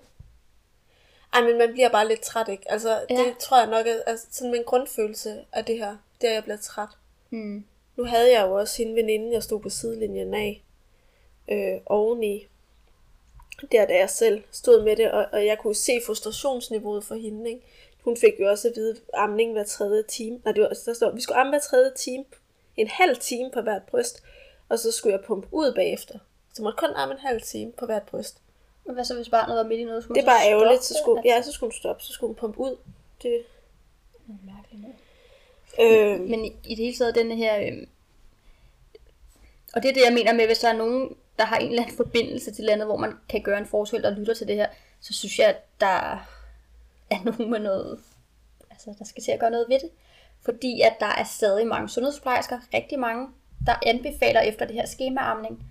Ej, men man bliver bare lidt træt, ikke? Altså, ja. Det tror jeg nok er altså, sådan en grundfølelse af det her. Det er, jeg bliver træt. Mm. Nu havde jeg jo også hende veninde, jeg stod på sidelinjen af, øh, oveni, der da jeg selv stod med det, og, og jeg kunne se frustrationsniveauet for hende, ikke? Hun fik jo også at vide, at amning hver tredje time. Nej, det var, der står, vi skulle amme hver tredje time. En halv time på hvert bryst. Og så skulle jeg pumpe ud bagefter. Så måtte kun amme en halv time på hvert bryst. Og hvad så, hvis barnet var midt i noget? Skulle Det er bare ærgerligt. Så skulle, ja, så skulle hun stoppe. Så skulle hun pumpe ud. Det, Det er mærkeligt noget. øh, Men i, i det hele taget, den her... Øh, og det er det, jeg mener med, hvis der er nogen, der har en eller anden forbindelse til landet, hvor man kan gøre en forskel og lytter til det her, så synes jeg, at der er nogen med noget... Altså, der skal til at gøre noget ved det. Fordi at der er stadig mange sundhedsplejersker, rigtig mange, der anbefaler efter det her skemaarmning.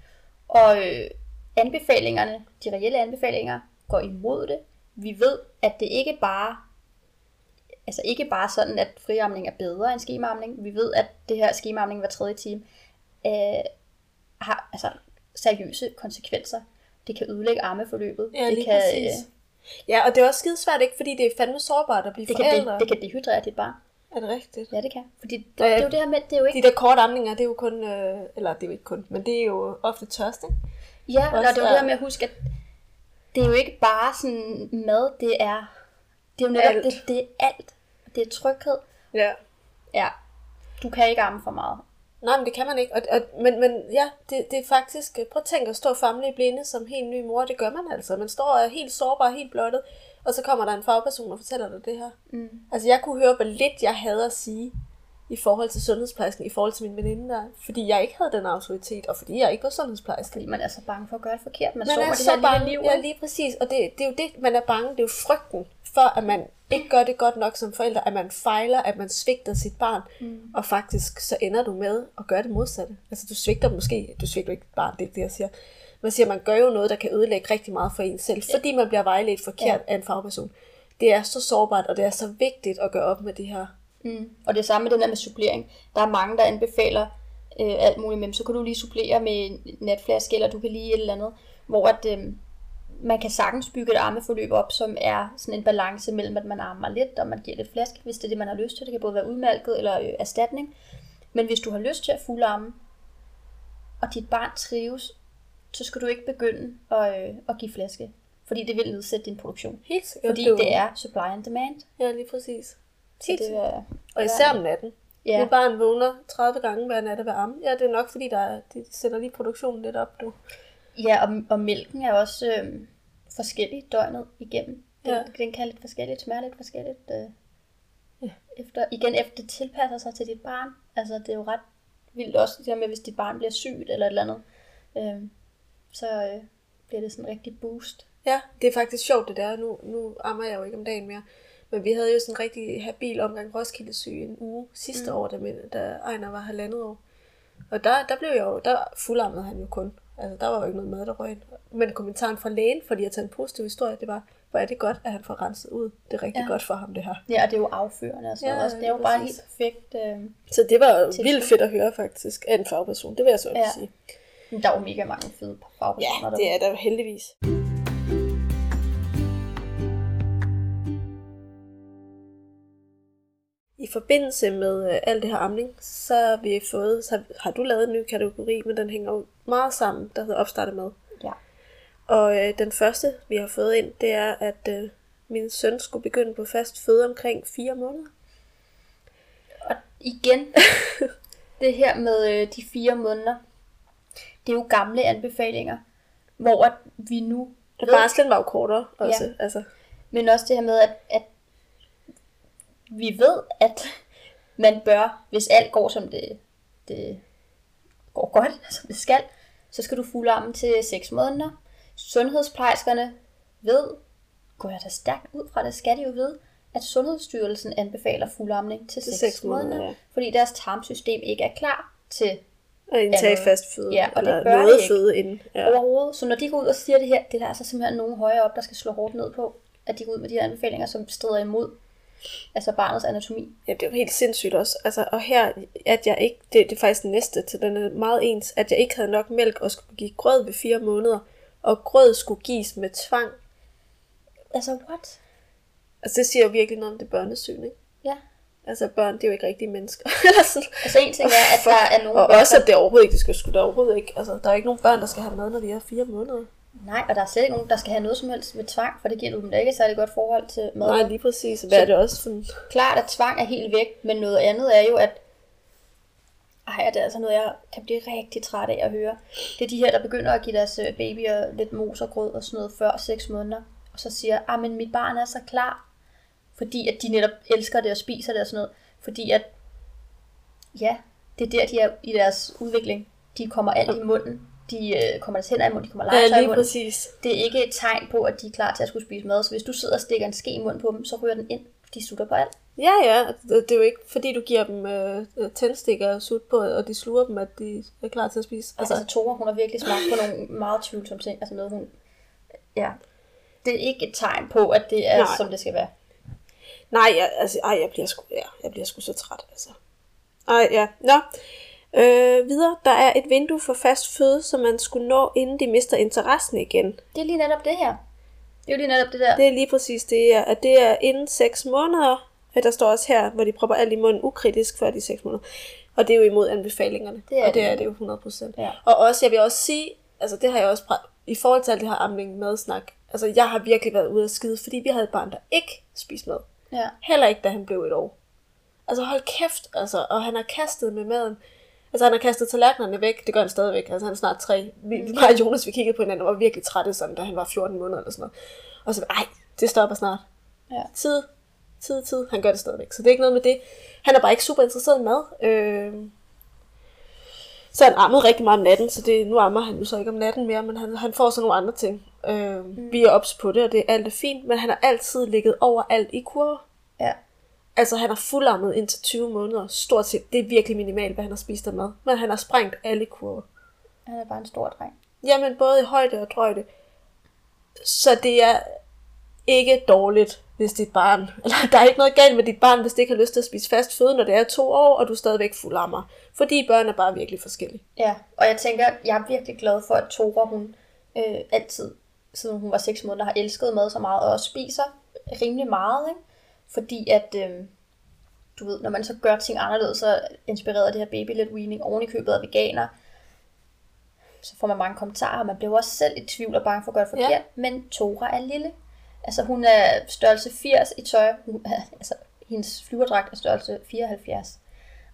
Og øh, anbefalingerne, de reelle anbefalinger, går imod det. Vi ved, at det ikke bare altså ikke bare sådan, at friarmning er bedre end skemaarmning. Vi ved, at det her skemaarmning hver tredje time øh, har altså, seriøse konsekvenser. Det kan ødelægge armeforløbet. Ja, det kan, præcis. Ja, og det er også skide svært, ikke? Fordi det er fandme sårbart at blive det, kan, forældre. det, det kan dehydrere dit barn. Er det rigtigt? Ja, det kan. Fordi det, Ja, det er jo det her med, det er jo De ikke... der korte amninger, det er jo kun... Øh, eller det er jo ikke kun, men det er jo ofte tørst, ikke? Ja, og også det er jo det her med at huske, at det er jo ikke bare sådan mad, det er... Det er jo netop, Alt. det, det er alt. Det er tryghed. Ja. Ja, du kan ikke arme for meget. Nej, men det kan man ikke. Og, og, men, men ja, det, det er faktisk... Prøv at tænke at stå famle i blinde som helt ny mor. Det gør man altså. Man står og er helt sårbar, helt blottet. Og så kommer der en fagperson og fortæller dig det her. Mm. Altså, jeg kunne høre, hvor lidt jeg havde at sige i forhold til sundhedsplejersken, i forhold til min veninde der. Fordi jeg ikke havde den autoritet, og fordi jeg ikke var sundhedsplejerske. Fordi man er så bange for at gøre det forkert. Man, Man sover er det så her bange, liv. ja lige præcis, og det, det er jo det, man er bange, det er jo frygten for, at man ikke gør det godt nok som forælder, at man fejler, at man svigter sit barn, mm. og faktisk så ender du med at gøre det modsatte. Altså du svigter måske, du svigter ikke barn, det det, jeg siger. Man siger, at man gør jo noget, der kan ødelægge rigtig meget for en selv, fordi man bliver vejledt forkert ja. af en fagperson. Det er så sårbart, og det er så vigtigt at gøre op med det her. Mm. Og det samme med den der med supplering. Der er mange, der anbefaler øh, alt muligt, men så kan du lige supplere med en natflaske, eller du kan lige et eller andet, hvor at, øh, man kan sagtens bygge et armeforløb op, som er sådan en balance mellem, at man armer lidt, og man giver lidt flaske, hvis det er det, man har lyst til. Det kan både være udmalket eller øh, erstatning. Men hvis du har lyst til at fuldarme, og dit barn trives, så skal du ikke begynde at, øh, at give flaske. Fordi det vil nedsætte din produktion. Helt sikkert. Fordi det er supply and demand. Ja, lige præcis. Så det er, Og især om natten. Ja. Mit barn vågner 30 gange hver nat ved amme. Ja, det er nok fordi, der er, de sætter lige produktionen lidt op, du. Ja, og, og mælken er også øh, forskellig døgnet igennem. Den, Ja. den kan lidt forskelligt, smager lidt forskelligt. Øh, Ja. efter, igen, efter det tilpasser sig til dit barn. Altså, det er jo ret vildt også, det med, hvis dit barn bliver sygt eller et eller andet. Øh, så øh, bliver det sådan en rigtig boost. Ja, det er faktisk sjovt det der. Nu, nu ammer jeg jo ikke om dagen mere. Men vi havde jo sådan en rigtig habil omgang Roskilde syg en uge sidste mm. år, da, min, da Ejner var halvandet år. Og der, der blev jeg jo, der fuldammede han jo kun. Altså, der var jo ikke noget mad, der røg ind. Men kommentaren fra lægen, fordi jeg tager en positiv historie, det var, hvor er det godt, at han får renset ud. Det er rigtig ja. Godt for ham, det her. Ja, og det er jo afførende og sådan Ja, også. Det er jo lige bare præcis. helt perfekt. Øh, Så det var Tilskud. vildt fedt at høre faktisk af en fagperson. Det vil jeg så. Ja. sige. Der er jo mega mange fede fagpersoner. Ja, det er der jo heldigvis. I forbindelse med øh, alt det her amning, så har vi fået, så har du lavet en ny kategori, men den hænger jo meget sammen, der hedder opstartet med. Ja. Og øh, den første, vi har fået ind, det er, at øh, min søn skulle begynde på fast føde omkring fire måneder. Og igen, det her med øh, de fire måneder, det er jo gamle anbefalinger, hvor at vi nu ved, barslen var jo kortere også. Ja. Altså, men også det her med, at, at vi ved, at man bør, hvis alt går som det, det går godt, som det skal, så skal du fuldarme til 6 måneder. Sundhedsplejerskerne ved, går jeg da stærkt ud fra det, skal de jo vide, at Sundhedsstyrelsen anbefaler fuldarmning til 6 seks måneder, måneder, ja. fordi deres tarmsystem ikke er klar til Og indtage Andet. fast føde. Ja, og det eller bør noget det ikke. føde inden. Ja. overhovedet. Så når de går ud og siger det her, det er der altså simpelthen nogen højere op, der skal slå hårdt ned på, at de går ud med de her anbefalinger, som strider imod altså barnets anatomi. Ja, det er jo helt sindssygt også. Altså, og her, at jeg ikke, det, det er faktisk den næste til den er meget ens, at jeg ikke havde nok mælk og skulle give grød ved fire måneder, og grød skulle gives med tvang. Altså, what? Altså, det siger jo virkelig noget om det børnesyn, ikke? Altså, børn, det er jo ikke rigtige mennesker. Sådan. Altså, en ting er, at der er nogen Og børn, også, at det overhovedet ikke, det skal sgu da overhovedet ikke. Altså, der er ikke nogen børn, der skal have mad, når de er fire måneder. Nej, og der er slet ikke nogen, der skal have noget som helst med tvang, for det giver du dem da ikke et særligt godt forhold til mad. Nej, lige præcis. Hvad er det også for. Klart, at tvang er helt væk, men noget andet er jo, at ej, det er altså noget, jeg kan blive rigtig træt af at høre. Det er de her, der begynder at give deres øh, babyer lidt mos og grød og sådan noget før 6 måneder. Og så siger, ah, men mit barn er så klar. Fordi at de netop elsker det og spiser det og sådan noget. Fordi at, ja, det er der, de er i deres udvikling. De kommer alt i munden. De øh, kommer deres hænder i munden, de kommer Ja, legetøj i lige munden. præcis. Det er ikke et tegn på, at de er klar til at skulle spise mad. Så hvis du sidder og stikker en ske i munden på dem, så ryger den ind. De sutter på alt. Ja, ja. Det er jo ikke, fordi du giver dem øh, øh, tændstikker og sut på, og de sluger dem, at de er klar til at spise. Altså, altså Tore, hun har virkelig smagt på nogle meget tvivlsomme ting. Altså noget, hun... Ja. Det er ikke et tegn på, at det er. Nej. som det skal være. Nej, jeg, altså, ej, jeg bliver sgu, ja, jeg bliver sgu så træt, altså. Ej, ja. Nå. Øh, videre, der er et vindue for fast føde, som man skulle nå, inden de mister interessen igen. Det er lige netop det her. Det er jo lige netop det der. Det er lige præcis det, er, at det er inden 6 måneder. Øh, Der står også her, hvor de propper alt i munden ukritisk før de 6 måneder. Og det er jo imod anbefalingerne. Det er og det det. er det jo 100%. Ja. Og også, jeg vil også sige, altså det har jeg også pra- i forhold til alt det her amning madsnak. Altså jeg har virkelig været ude at skide, fordi vi havde et barn, der ikke spiste mad. Ja. Heller ikke, da han blev et år. Altså hold kæft, altså. Og han har kastet med maden. Altså han har kastet tallerkenerne væk. Det gør han stadigvæk. Altså han er snart tre. Vi, mig og Jonas, vi kiggede på hinanden og var virkelig trætte sådan, da han var 14 måneder eller sådan noget. Og så, ej, det stopper snart. Ja. Tid, tid, tid. Han gør det stadigvæk. Så det er ikke noget med det. Han er bare ikke super interesseret i mad. Øh... Så han ammede rigtig meget om natten, så det, nu ammer han jo så ikke om natten mere, men han, han får så nogle andre ting. Øh, mm. Vi er ops på det, og det er alt er fint, men han har altid ligget over alt i kurver. Ja. Altså, han har fuldarmet indtil 20 måneder. Stort set. Det er virkelig minimalt, hvad han har spist af mad. Men han har sprængt alle kurver. Han er bare en stor dreng. Jamen, både i højde og drøjde. Så det er ikke dårligt, hvis dit barn... Eller, der er ikke noget galt med dit barn, hvis det ikke har lyst til at spise fast føde, når det er to år, og du er stadigvæk fuldammer. Fordi børn er bare virkelig forskellige. Ja, og jeg tænker, jeg er virkelig glad for, at Tora, hun øh, altid, siden hun var 6 måneder, har elsket mad så meget, og også spiser rimelig meget, ikke? Fordi at, øh, du ved, når man så gør ting anderledes, så inspireret det her baby led weaning oven i købet af veganer, så får man mange kommentarer, og man bliver også selv i tvivl og bange for at gøre det forkert, ja. men Tora er lille. Altså hun er størrelse 80 i tøj, hun, altså hendes flyverdragt er størrelse 74,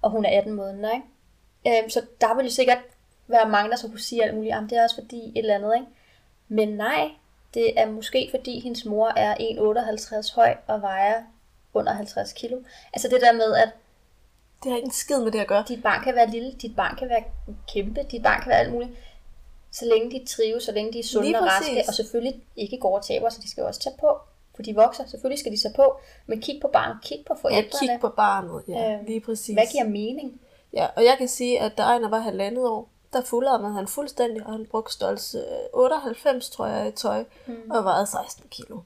og hun er 18 måneder, ikke? Øhm, så der vil jo sikkert være mange, der så kunne sige alt muligt, jamen det er også fordi et eller andet, ikke? Men nej, det er måske fordi hendes mor er 1,58 høj og vejer under 50 kilo. Altså det der med, at Det har ikke en skid med det at gøre. dit barn kan være lille, dit barn kan være kæmpe, dit barn kan være alt muligt. Så længe de trives, så længe de er sunde og raske, og selvfølgelig ikke går og taber, så de skal jo også tage på. For de vokser, selvfølgelig skal de tage på. Men kig på barnet, kig på forældrene. kig på barnet. Ja, Øhm, lige præcis. Hvad giver mening? Ja, og jeg kan sige, at da Ejner var halvandet år, der fuldarmede han fuldstændig, og han brugte størrelse øh, 98, tror jeg, i tøj, mm. og vejede 16 kilo.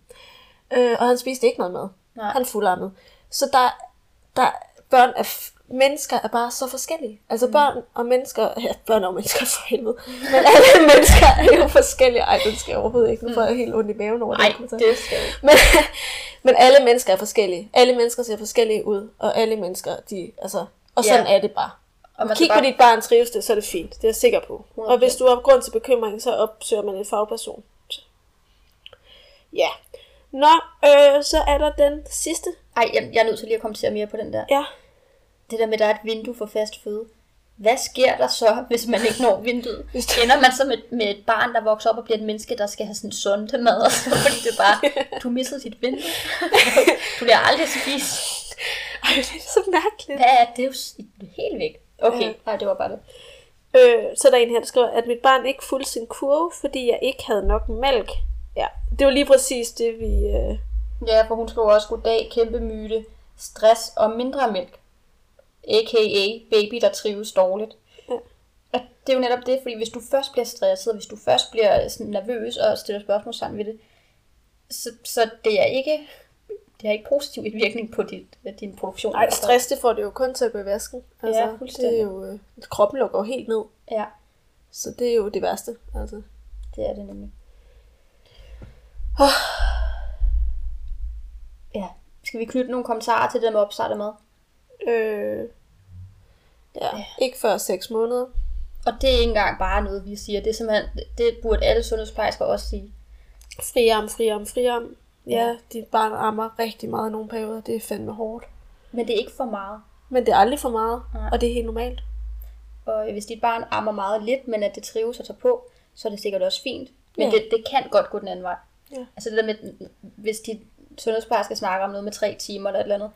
Øh, og han spiste ikke noget mad. Nej. Han fuldarmede. Så der, der børn er, mennesker er bare så forskellige. Altså Mm. børn og mennesker, ja, børn og mennesker for helvede, men alle mennesker er jo forskellige. Ej, den skal jeg overhovedet ikke. Nu får jeg helt ondt i maven over Nej, den kommentar. det skal. Men, men alle mennesker er forskellige. Alle mennesker ser forskellige ud, og alle mennesker, de, altså, og sådan Ja. er det bare. Og man Kig skal på bare- dit barn trives det, så er det fint. Det er jeg sikker på. Og hvis du har grund til bekymring, så opsøger man en fagperson. Ja. Nå, øh, så er der den sidste. Ej, jeg, jeg er nødt til lige at kommentere mere på den der. Ja. Det der med, at der er et vindue for fast føde. Hvad sker der så, hvis man ikke når vinduet? Ender man så med, med et barn, der vokser op og bliver et menneske, der skal have sådan mad, og så, fordi det er bare, du missede dit vindue. du bliver aldrig spist. Ej, det er så mærkeligt. Hvad er det? Det er jo helt væk. Okay, Ja. nej, det var bare det. Øh, så er der en her, der skriver, at mit barn ikke fulgte sin kurve, fordi jeg ikke havde nok mælk. Ja, det var lige præcis det, vi... Øh... Ja, for hun skriver også, goddag, kæmpe myte, stress og mindre mælk. A.k.a. baby, der trives dårligt. Ja. Og det er jo netop det, fordi hvis du først bliver stresset, hvis du først bliver sådan nervøs og stiller spørgsmål ved det, så, så det er ikke det har ikke positiv indvirkning på dit, din produktion. Nej, stress det får det jo kun til at gå i vasken. Altså, Ja, fuldstændig. Det er jo, øh, kroppen lukker jo helt ned, Ja, så det er jo det værste. Altså. det er det nemlig. Ja, skal vi knytte nogle kommentarer til det med opstart af mad? Øh, ja, ikke før 6 måneder. Og det er ikke engang bare noget, vi siger. Det er simpelthen, det burde alle sundhedsplejersker også sige. Friarm, friarm, friarm. Ja, dit barn ammer rigtig meget i nogle perioder. Det er fandme hårdt. Men det er ikke for meget. Men det er aldrig for meget, Nej. og det er helt normalt. Og hvis dit barn ammer meget lidt, men at det trives og tager på, så er det sikkert også fint. Men Ja. det, det kan godt gå den anden vej. Ja. Altså det der med, hvis dit sundhedsplejerske snakker om noget med tre timer eller et eller andet.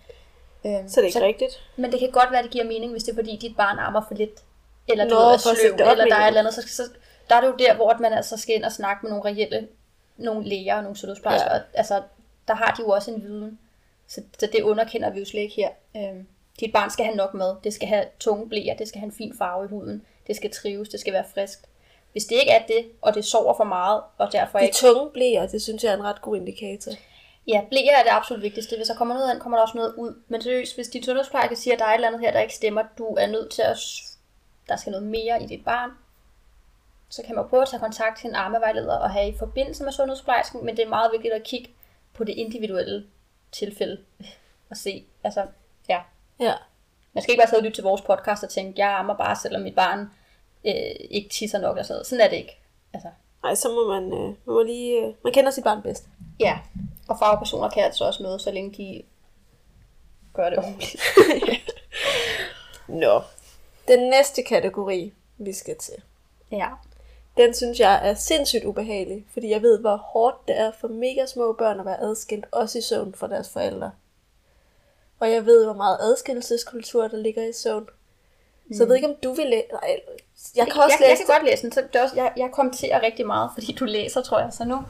Øhm, Så det er ikke så... rigtigt. Men det kan godt være, at det giver mening, hvis det er fordi, dit barn ammer for lidt. Eller du Nå, ved, er sløv, eller der er et du? eller andet. Så, så, der er det jo der, hvor at man altså skal ind og snakke med nogle reelle, nogle læger og nogle sundhedsplejersker. Ja. Altså, der har de jo også en viden. Så, så det underkender vi jo slet ikke her. Øhm, dit barn skal have nok mad. Det skal have tunge blæer. Det skal have en fin farve i huden. Det skal trives. Det skal være friskt. Hvis det ikke er det, og det sover for meget, og derfor De ikke... tunge blæer, det synes jeg er en ret god indikator. Ja, blæer er det absolut vigtigste. Hvis der kommer noget ind, kommer der også noget ud. Men seriøst, hvis din sundhedsplejerske siger, at der er et eller andet her, der ikke stemmer, du er nødt til at... Der skal noget mere i dit barn. Så kan man prøve at tage kontakt til en armevejleder og have i forbindelse med sundhedsplejersken, men det er meget vigtigt at kigge på det individuelle tilfælde og se. Altså, ja. Ja. Man skal ikke bare sidde og lytte til vores podcast og tænke, jeg ammer bare, selvom mit barn øh, ikke tisser nok og sådan noget. Sådan er det ikke. Altså, Nej, så må man, øh, man må lige... Øh, man kender sit barn bedst. Ja. Og fagpersoner kan altså også noget, så længe de gør det ordentligt. Nå. Den næste kategori, vi skal til, Ja. den synes jeg er sindssygt ubehagelig, fordi jeg ved, hvor hårdt det er for mega små børn at være adskilt, også i søvn fra deres forældre. Og jeg ved, hvor meget adskillelseskultur, der ligger i søvn. Så jeg ved ikke, om du vil læse... Nej, jeg kan også jeg, jeg læse kan godt læse den, så det også, jeg, jeg kommenterer rigtig meget, fordi du læser, tror jeg. Så nu,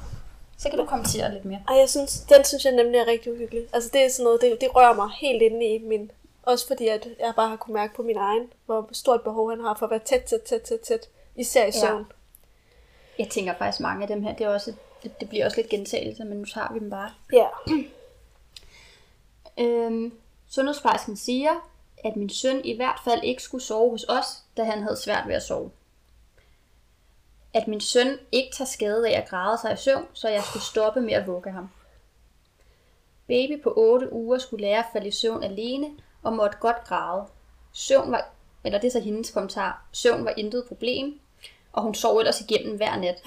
så kan du kommentere lidt mere. Ej, jeg synes, den synes jeg nemlig er rigtig uhyggelig. Altså det er sådan noget, det, det rører mig helt inde i min... Også fordi, at jeg bare har kunne mærke på min egen, hvor stort behov han har for at være tæt, tæt, tæt, tæt, tæt. Især i Ja. søvn. Jeg tænker faktisk mange af dem her, det, er også, det, det bliver også lidt gentagelse, men nu tager vi dem bare. Ja. Øhm, sundhedsplejersken siger, at min søn i hvert fald ikke skulle sove hos os, da han havde svært ved at sove. At min søn ikke tager skade af at græde sig i søvn, så jeg skulle stoppe med at vugge ham. Baby på 8 uger skulle lære at falde i søvn alene og måtte godt græde. Søvn var, eller det er så hendes kommentar, søvn var intet problem, og hun sov ellers igennem hver nat.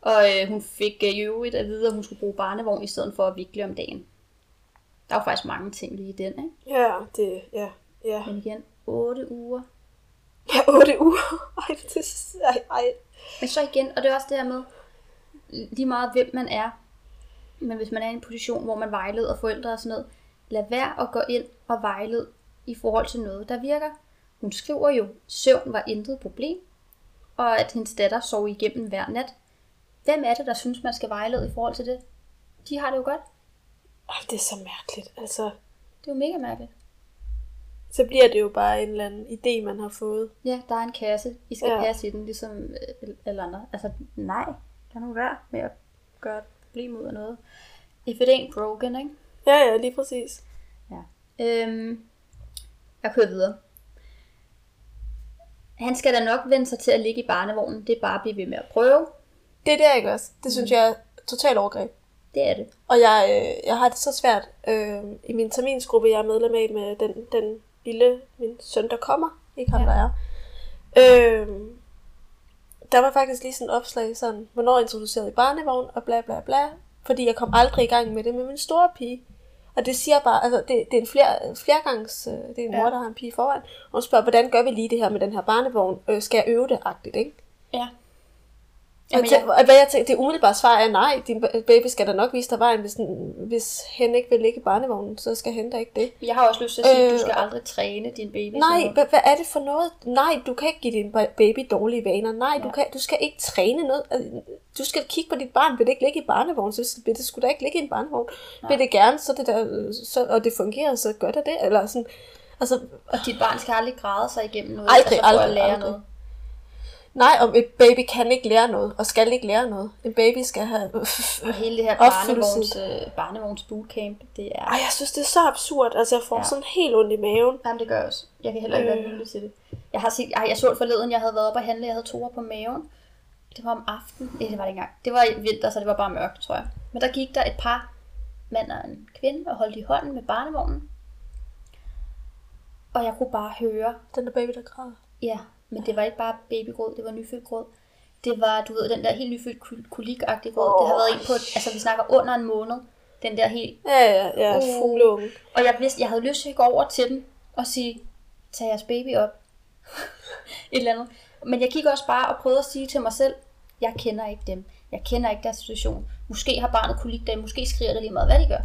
Og øh, hun fik øh, i øvrigt at vide, at hun skulle bruge barnevogn i stedet for at vikle om dagen. Der er jo faktisk mange ting lige i den, ikke? Ja, det... Ja. Ja. Men igen, 8 uger. Ja, 8 uger. Ej, det. Ej, ej. Men så igen, og det er også det her med, lige meget hvem man er, men hvis man er i en position, hvor man vejleder forældre og sådan noget, lad være at gå ind og vejlede i forhold til noget, der virker. Hun skriver jo, søvn var intet problem, og at hendes datter sov igennem hver nat. Hvem er det, der synes, man skal vejlede i forhold til det? De har det jo godt. Ej, det er så mærkeligt. Altså, Det er jo mega mærkeligt. Så bliver det jo bare en eller anden idé, man har fået. Ja, der er en kasse. I skal Ja. passe i den, ligesom øh, alle andre. Altså, nej. Lad nu være med at gøre et problem ud af noget. If it ain't broken, ikke? Ja, ja, lige præcis. Ja. Øhm, jeg kører videre. Han skal da nok vende sig til at ligge i barnevognen. Det er bare at blive ved med at prøve. Det er det, ikke også? Det synes jeg er totalt overgreb. Det er det. Og jeg, øh, jeg har det så svært øh, i min terminsgruppe, jeg er medlem af med den, den lille, min søn, der kommer. Ikke ham, Ja. der er. Øh, der var faktisk lige sådan et opslag, sådan, hvornår introducerede i barnevogn, og bla bla bla. Fordi jeg kom aldrig i gang med det med min store pige. Og det siger bare, altså det, det er en flere, flergangs, øh, det er en mor, Ja. der har en pige foran. Og hun spørger, hvordan gør vi lige det her med den her barnevogn? Øh, skal jeg øve det agtigt, ikke? Ja. Og Jamen, jeg, og hvad jeg tænker, det umiddelbare svar er nej, din baby skal da nok vise dig vejen, hvis, den, hvis hen ikke vil ligge i barnevognen, så skal hen da ikke det. Jeg har også lyst til at sige, at du Øh, skal aldrig træne din baby. Nej, hvad, hvad er det for noget? Nej, du kan ikke give din ba- baby dårlige vaner. Nej, du, Ja. kan, du skal ikke træne noget. Altså, Du skal kigge på dit barn. Vil det ikke ligge i barnevogn, så vil det skulle da ikke ligge i en barnevogn. Vil det gerne, så det der, så, og det fungerer, så gør det det. Eller sådan, altså, Og dit barn skal aldrig græde sig igennem noget, Aldrig, altså for at aldrig, lære aldrig. noget. Nej, om et baby kan ikke lære noget, og skal ikke lære noget. En baby skal have... Og hele det her barnevogns, øh, barnevogns bootcamp, det er... Ej, jeg synes, det er så absurd. Altså, jeg får Ja. ja. sådan helt ondt i maven. Jamen, det gør jeg også. Jeg kan heller ikke være Øh. villig til det. Jeg har set, ej, jeg så det forleden, jeg havde været oppe og handle, jeg havde toer på maven. Det var om aftenen. Nej, det var det ikke engang. Det var i vinter, så det var bare mørkt, tror jeg. Men der gik der et par mand og en kvinde og holdt i hånden med barnevognen. Og jeg kunne bare høre, Den der baby, der græder. ja, men det var ikke bare babygråd, det var nyfødt gråd. Det var, du ved, den der helt nyfødt kolikagtige gråd. Det har været en på, altså vi snakker under en måned. Den der helt Ja, ja, ja, Uh. fugleunge. Og jeg vidste, jeg havde lyst til at gå over til den og sige, tag jeres baby op. Et eller andet. Men jeg gik også bare og prøvede at sige til mig selv, jeg kender ikke dem. Jeg kender ikke deres situation. Måske har barnet lide dem. Måske skriger det lige meget, hvad de gør.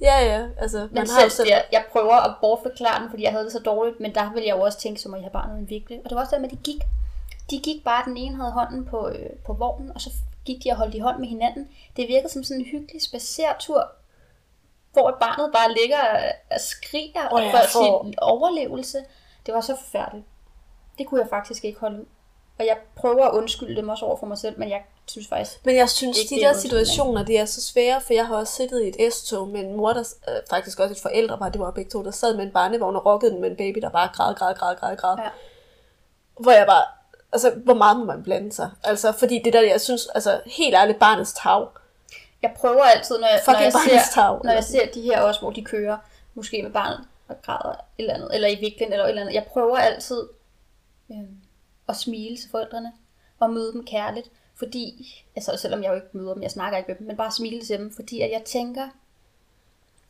Ja, ja, altså, Men man har jo selv, selv... jeg, jeg prøver at bortforklare den, fordi jeg havde det så dårligt. Men der ville jeg jo også tænke, så må jeg have barnet indviklet. Og det var også der med, at de gik. De gik bare, den ene havde hånden på, øh, på vognen, og så gik de og holdt i hånd med hinanden. Det virkede som sådan en hyggelig spacertur, hvor barnet bare ligger og- skriger Åh, jeg for får- sin overlevelse. Det var så forfærdeligt. Det kunne jeg faktisk ikke holde ud. Og jeg prøver at undskylde dem også over for mig selv, men jeg synes faktisk, Men jeg synes, de det der er situationer, de er så svære, for jeg har også siddet i et S-tog med en mor, der øh, faktisk også et forældre var, det var begge to, der sad med en barnevogn og rokkede den med en baby, der bare græd, græd, græd, græd, græd. Ja. Hvor jeg bare, altså, hvor meget må man blande sig? Altså, fordi det der, jeg synes, altså, helt ærligt, barnets tag. jeg prøver altid, når jeg, når jeg, ser, tag, når jeg ser de her også, hvor de kører, måske med barnet og græder et eller andet, eller i viklen eller et eller andet. Jeg prøver altid øh, at smile til forældrene og møde dem kærligt, fordi, altså selvom jeg jo ikke møder dem, jeg snakker ikke med dem, men bare smile til dem, fordi at jeg tænker,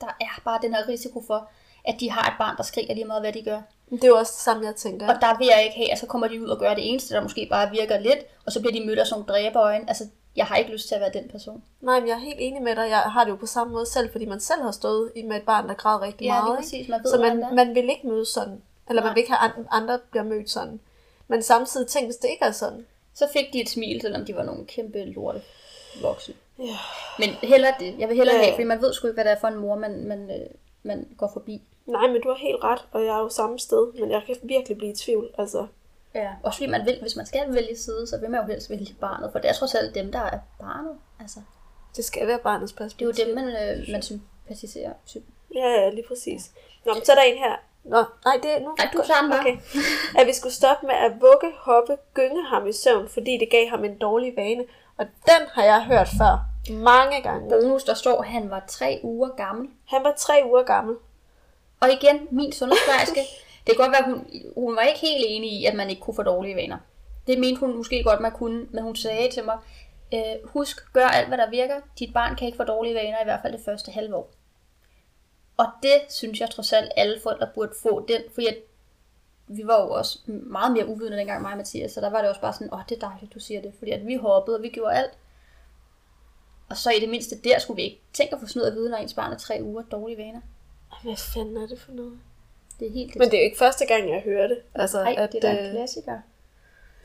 der er bare den her risiko for, at de har et barn, der skriger lige meget, hvad de gør. Det er jo også det samme, jeg tænkte. Og der vil jeg ikke have, at så kommer de ud og gør det eneste, der måske bare virker lidt, og så bliver de mødt af sådan nogle dræberøjne. Altså, jeg har ikke lyst til at være den person. Nej, men jeg er helt enig med dig. Jeg har det jo på samme måde selv, fordi man selv har stået i- med et barn, der græd rigtig Ja, meget. præcis. Man ved, så man, man vil ikke møde sådan. Eller Nej. man vil ikke have an- andre bliver mødt sådan. Men samtidig tænk, hvis det ikke er sådan. Så fik de et smil, selvom de var nogle kæmpe lorte voksne. Ja. Men heller det. Jeg vil hellere Ja. have, fordi man ved sgu ikke, hvad det er for en mor, man, man, øh, man går forbi. Nej, men du har helt ret, og jeg er jo samme sted, men jeg kan virkelig blive i tvivl. Altså, Ja. Også fordi man vil, hvis man skal vælge side, så vil man jo helst vælge barnet, for det er trods alt dem, der er barnet. Altså, det skal være barnets det er jo perspektiv. dem, man, øh, man sympatiserer. Sy- Ja, ja, lige præcis. Nå, men så er der en her. Nå, nej, det er nu. Nej, du tager den bare. Okay. At vi skulle stoppe med at vugge, hoppe, gynge ham i søvn, fordi det gav ham en dårlig vane. Og den har jeg hørt før. Mange gange. Bonus, der står, at han var tre uger gammel. Han var tre uger gammel. Og igen, min sundhedsplejerske, det kan godt være, hun, hun var ikke helt enig i, at man ikke kunne få dårlige vaner. Det mente hun måske godt, man kunne, men hun sagde til mig, øh, husk, gør alt, hvad der virker. Dit barn kan ikke få dårlige vaner, i hvert fald det første halve år. Og det synes jeg trods alt, alle forældre burde få den, fordi at vi var jo også meget mere uvidende dengang, mig og Mathias, så der var det også bare sådan, åh, det er dejligt, du siger det, fordi at vi hoppede, og vi gjorde alt. Og så i det mindste der skulle vi ikke tænke at få sådan noget at vide, når ens barn er tre uger dårlige vaner. Hvad fanden er det for noget? Det er helt Men det er jo ikke første gang, jeg hører det. Altså, Nej, at, det er da en øh, klassiker.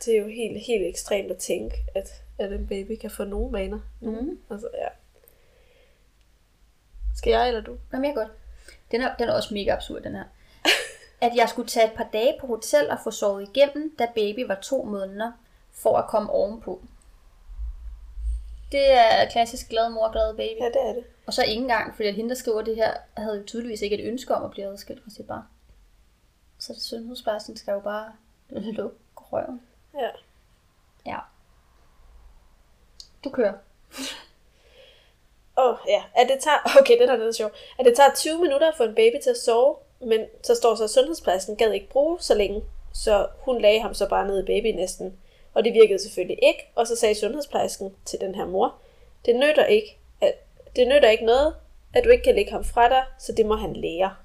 det er jo helt, helt ekstremt at tænke, at, at en baby kan få nogle vaner. Mm. Altså, ja. Skal jeg eller du? Jamen, jeg godt. Den er, den er også mega absurd, den her. At jeg skulle tage et par dage på hotel og få sovet igennem, da baby var to måneder, for at komme ovenpå. Det er klassisk glad mor, glad baby. Ja, det er det. Og så ikke engang, fordi at hende, der skriver det her, havde jo tydeligvis ikke et ønske om at blive adskilt fra sit barn. Så det sundhedsplejersken skal jo bare lukke røven. Ja. Ja. Du kører. Åh, oh, ja. At det tager, okay, det er lidt sjovt. At det tager 20 minutter for en baby til at sove, men så står så, at sundhedspladsen gad ikke bruge så længe, så hun lagde ham så bare ned i babynæsten. Og det virkede selvfølgelig ikke, og så sagde sundhedsplejersken til den her mor, det nytter ikke, at, det nytter ikke noget, at du ikke kan lægge ham fra dig, så det må han lære.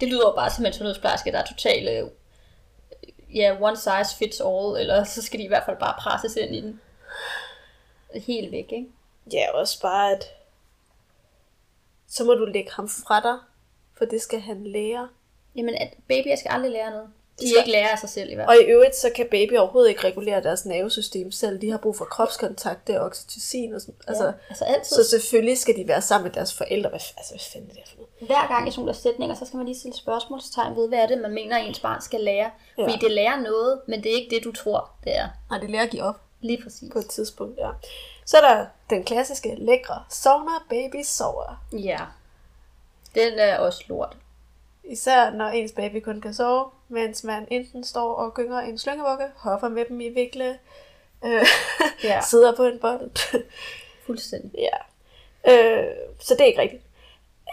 Det lyder jo bare som en sundhedsplejerske, der er totalt øh, ja, one size fits all, eller så skal de i hvert fald bare presses ind i den. Helt væk, ikke? Ja, også bare, at så må du lægge ham fra dig, for det skal han lære. Jamen, at babyer skal aldrig lære noget. De skal- ikke lære af sig selv i hvert Og fald. i øvrigt, så kan baby overhovedet ikke regulere deres nervesystem selv. De har brug for kropskontakt, det er oxytocin og sådan. Altså, ja, altså altid. så selvfølgelig skal de være sammen med deres forældre. Hvad, altså, hvad fanden er det for noget? Hver gang i sådan nogle sætninger, så skal man lige stille spørgsmålstegn ved, hvad er det, man mener, ens barn skal lære. Ja. Fordi det lærer noget, men det er ikke det, du tror, det er. Nej, det lærer at give op Lige præcis. på et tidspunkt, ja. Så er der den klassiske, lækre, sovner, baby sover. Ja. Den er også lort. Især når ens baby kun kan sove, mens man enten står og gynger en slyngevugge, hopper med dem i vikle, øh, Ja. sidder på en bold. Fuldstændig. ja. Øh, så det er ikke rigtigt.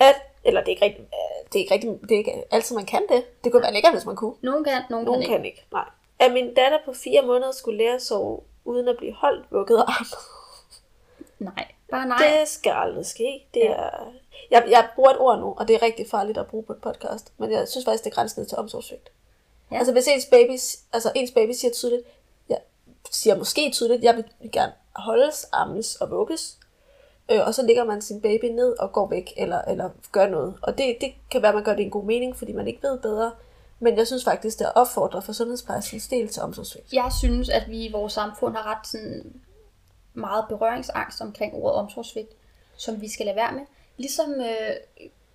At, eller det er ikke rigtigt, det er ikke rigtigt, det er ikke altid man kan det. Det kunne være lækkert, hvis man kunne. Nogen kan, nogen, Nogen kan ikke. kan ikke, nej. At min datter på fire måneder skulle lære at sove, uden at blive holdt, vugget og armet. Nej. Bare nej. Det skal aldrig ske. Det er... jeg, jeg bruger et ord nu, og det er rigtig farligt at bruge på et podcast. Men jeg synes faktisk, det er grænsen til omsorgssvigt. Ja. Ja. Altså hvis ens baby, altså ens baby siger tydeligt, jeg siger måske tydeligt, jeg vil gerne holdes, ammes og vugges. Øh, og så ligger man sin baby ned og går væk, eller, eller gør noget. Og det, det kan være, at man gør det i en god mening, fordi man ikke ved bedre. Men jeg synes faktisk, det er opfordret for sundhedsplejerskens del til omsorgssvigt. Jeg synes, at vi i vores samfund har ret sådan meget berøringsangst omkring ordet omsorgssvigt, som vi skal lade være med. Ligesom øh,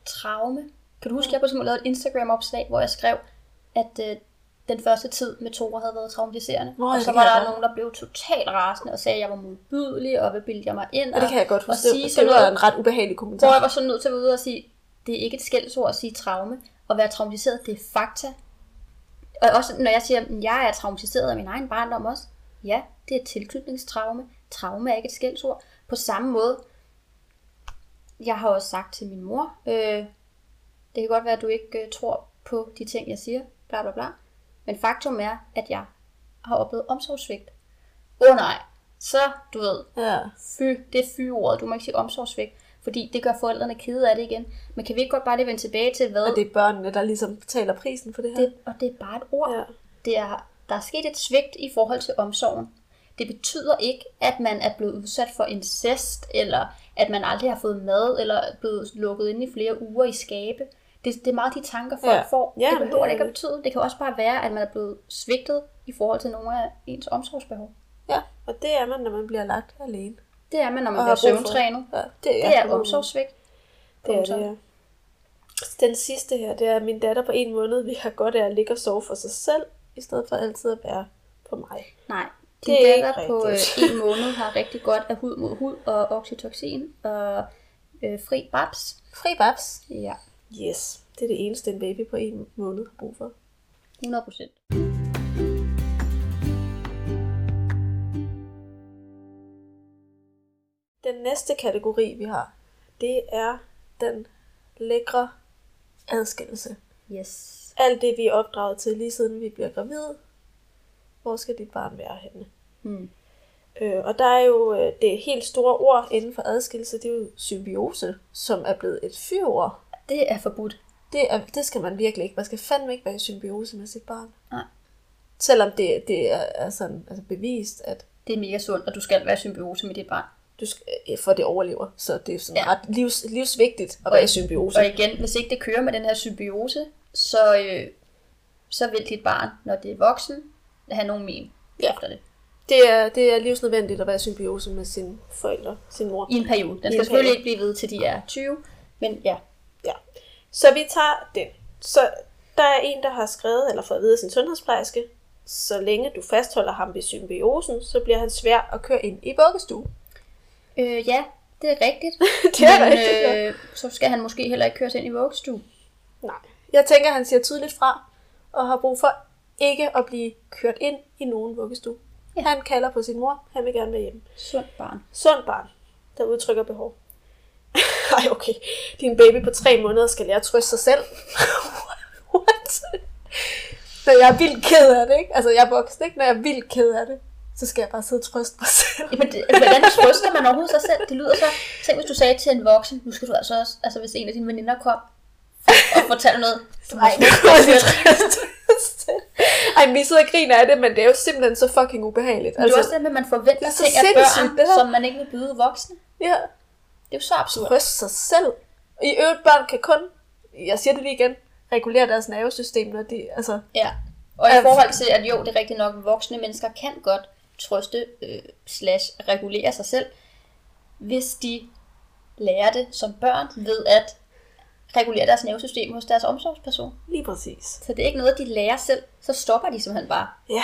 traume. Kan du huske, at jeg på eksempel lavede et Instagram-opslag, hvor jeg skrev, at øh, den første tid med Tore havde været traumatiserende. Nå, og så var der godt. nogen, der blev totalt rasende og sagde, at jeg var modbydelig, og hvad bildte jeg mig ind. Og det kan jeg godt og huske. sige Det, det var noget. en ret ubehagelig kommentar. Hvor jeg var så nødt til at være ude og sige, det er ikke et skældsord at sige traume. At være traumatiseret, det er fakta. Og også når jeg siger, at jeg er traumatiseret af min egen barndom også. Ja, det er tilknytningstraume. Traume er ikke et skældsord. På samme måde, jeg har også sagt til min mor, øh, det kan godt være, at du ikke øh, tror på de ting, jeg siger, bla bla bla. Men faktum er, at jeg har oplevet omsorgssvigt. Åh oh, nej, så du ved, Ja. fy, det er fy-ordet, du må ikke sige omsorgssvigt, fordi det gør forældrene kede af det igen. Men kan vi ikke godt bare lige vende tilbage til, hvad Og det er børnene, der ligesom betaler prisen for det her. det, og det er bare et ord. Ja. Det er, der er sket et svigt i forhold til omsorgen. Det betyder ikke, at man er blevet udsat for incest, eller at man aldrig har fået mad, eller er blevet lukket inde i flere uger i skabe. Det, det er meget de tanker, folk Ja. får. Ja, det behøver det- det ikke at betyde. Det kan også bare være, at man er blevet svigtet i forhold til nogle af ens omsorgsbehov. Ja, og det er man, når man bliver lagt alene. Det er man, når man Og har bliver søvntrænet. Ja, det, Det er omsorgssvigt. Det er det, ja. Den sidste her, det er, at min datter på en måned vil have godt af at ligge og sove for sig selv, i stedet for altid at være på mig. Nej, Det din er ikke datter på øh, en måned har rigtig godt af hud mod hud og oxytocin og øh, fri babs. Fri babs. Ja, Yes, det er det eneste, en baby på en måned har brug for. 100 procent. Den næste kategori, vi har, det er den lækre adskillelse. Yes. Alt det, vi er opdraget til lige siden vi bliver gravide. Hvor skal dit barn være henne? Hmm. Øh, og der er jo øh, det helt store ord inden for adskillelse, det er jo symbiose, som er blevet et fyrord. Det er forbudt. Det, er, det skal man virkelig ikke. Man skal fandme ikke være i symbiose med sit barn. Nej. Selvom det, det er, er sådan, altså bevist, at Det er mega sundt, og du skal være i symbiose med dit barn. Du skal, øh, for det overlever. Så det er sådan ja. Ret livs, livsvigtigt at være i symbiose. Og igen, hvis ikke det kører med den her symbiose, så, øh, så vil dit barn, når det er voksen, have nogen men Ja. efter det. Det er, det er livsnødvendigt at være i symbiose med sine forældre, sin mor. I en periode. Den en skal selvfølgelig periode. ikke blive ved til de er 20, men ja. Ja. Så vi tager den. Så der er en, der har skrevet, eller fået at vide af sin sundhedsplejerske, så længe du fastholder ham ved symbiosen, så bliver han svær at køre ind i vuggestue. Øh, ja, det er rigtigt. Det er men, rigtigt, ja. øh, så skal han måske heller ikke køres ind i vuggestue. Nej. Jeg tænker, han siger tydeligt fra, og har brug for ikke at blive kørt ind i nogen vuggestue. Ja. Han kalder på sin mor, han vil gerne være hjemme. Sundt barn. Sund barn, der udtrykker behov. Ej, okay. Din baby på tre måneder skal lære at trøste sig selv. What? Når jeg er vildt ked af det, ikke? Altså, jeg er voksen, ikke? Når jeg er vildt ked af det, så skal jeg bare sidde og trøste mig selv. Jamen, det, hvordan trøster man overhovedet sig selv? Det lyder så... Tænk, hvis du sagde til en voksen, nu skal du altså også... Altså, hvis en af dine veninder kom og fortalte noget. Du Nej, det var dig lidt. Ej, vi sidder og griner af det, men det er jo simpelthen så fucking ubehageligt. Altså, det er også det med, at man forventer er ting af børn, her. som man ikke vil byde voksne. ja, Det er jo så absurd. trøste sig selv. I øvrigt, børn kan kun, jeg siger det lige igen, regulere deres nervesystem, når de, altså, Ja. Og i Ja. forhold til, at jo, det er rigtigt nok, voksne mennesker kan godt trøste øh, slash regulere sig selv, hvis de lærer det som børn ved at regulere deres nervesystem hos deres omsorgsperson. lige præcis. Så det er ikke noget, de lærer selv, så stopper de simpelthen bare. Ja,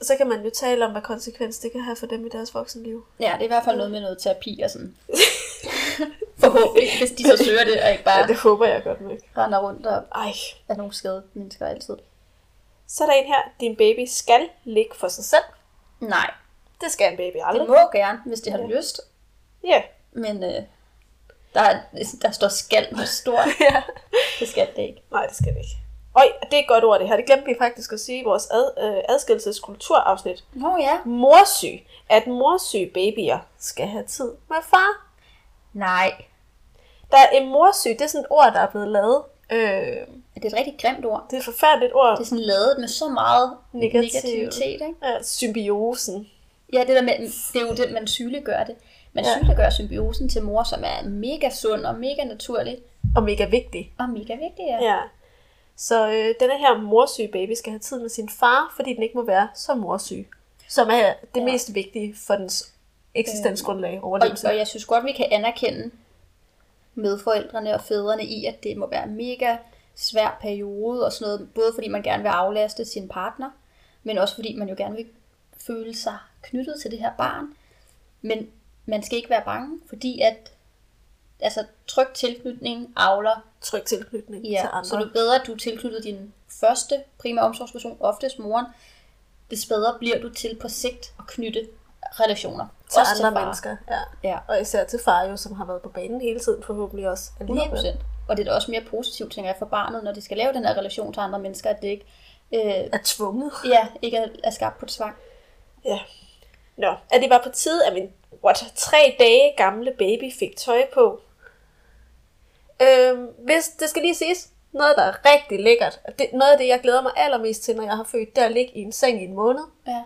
og så kan man jo tale om, hvad konsekvens det kan have for dem i deres voksenliv. Ja, det er i hvert fald noget med noget terapi og sådan. Forhåbentlig, hvis de så søger det, og ikke Ja, bare det håber jeg godt nok. render rundt og Ej. er nogle skadede mennesker altid. Så er der en her, din baby skal ligge for sig selv. Nej, Det skal en baby det aldrig. må gerne, hvis de har Ja. lyst. Ja. Men øh, der, er, der står skal med stort. ja. Det skal det ikke. Nej, det skal det ikke. Øj, det er et godt ord det her. Det glemte vi faktisk at sige i vores ad, øh, adskillelseskulturafsnit. Nå ja. Morsyg. At morsyge babyer skal have tid med far. Nej. Der er en morsyg, det er sådan et ord, der er blevet lavet. Øh, Det er et rigtig grimt ord. det er et forfærdeligt ord. Det er sådan lavet med så meget Negativ. negativitet. Ikke? Ja, symbiosen. Ja, det, der med, det er jo det, man sygeliggør det. Man Ja. sygeliggør symbiosen til mor, som er mega sund og mega naturlig Og mega vigtig. og mega vigtig. Ja. Ja. Så øh, denne her morsyge baby skal have tid med sin far, fordi den ikke må være så morsyg. Som er det ja. Mest vigtige for dens eksistensgrundlag, Og, overlevelse. og jeg synes godt, vi kan anerkende medforældrene og fædrene i, at det må være mega svær periode og sådan noget, både fordi man gerne vil aflaste sin partner, men også fordi man jo gerne vil føle sig knyttet til det her barn. Men man skal ikke være bange, fordi at altså, tryg tilknytning avler Tryg tilknytning til Ja, andre. så det er bedre, at du er tilknyttet din første primære omsorgsperson, oftest moren, des bedre bliver du til på sigt at knytte relationer. til Også andre far. mennesker. Ja. Ja, Og især til far jo, som har været på banen hele tiden forhåbentlig også. 100%. Og det er da også mere positivt, tænker jeg, for barnet, når de skal lave den her relation til andre mennesker, at det ikke, øh, Er tvunget. ja, ikke er, er skabt på tvang. Ja. Nå, at det var på tide, at min what, tre dage gamle baby fik tøj på. Øhm, hvis det skal lige siges, noget der er rigtig lækkert, og det, noget af det, jeg glæder mig allermest til, når jeg har født, det er at ligge i en seng i en måned Ja.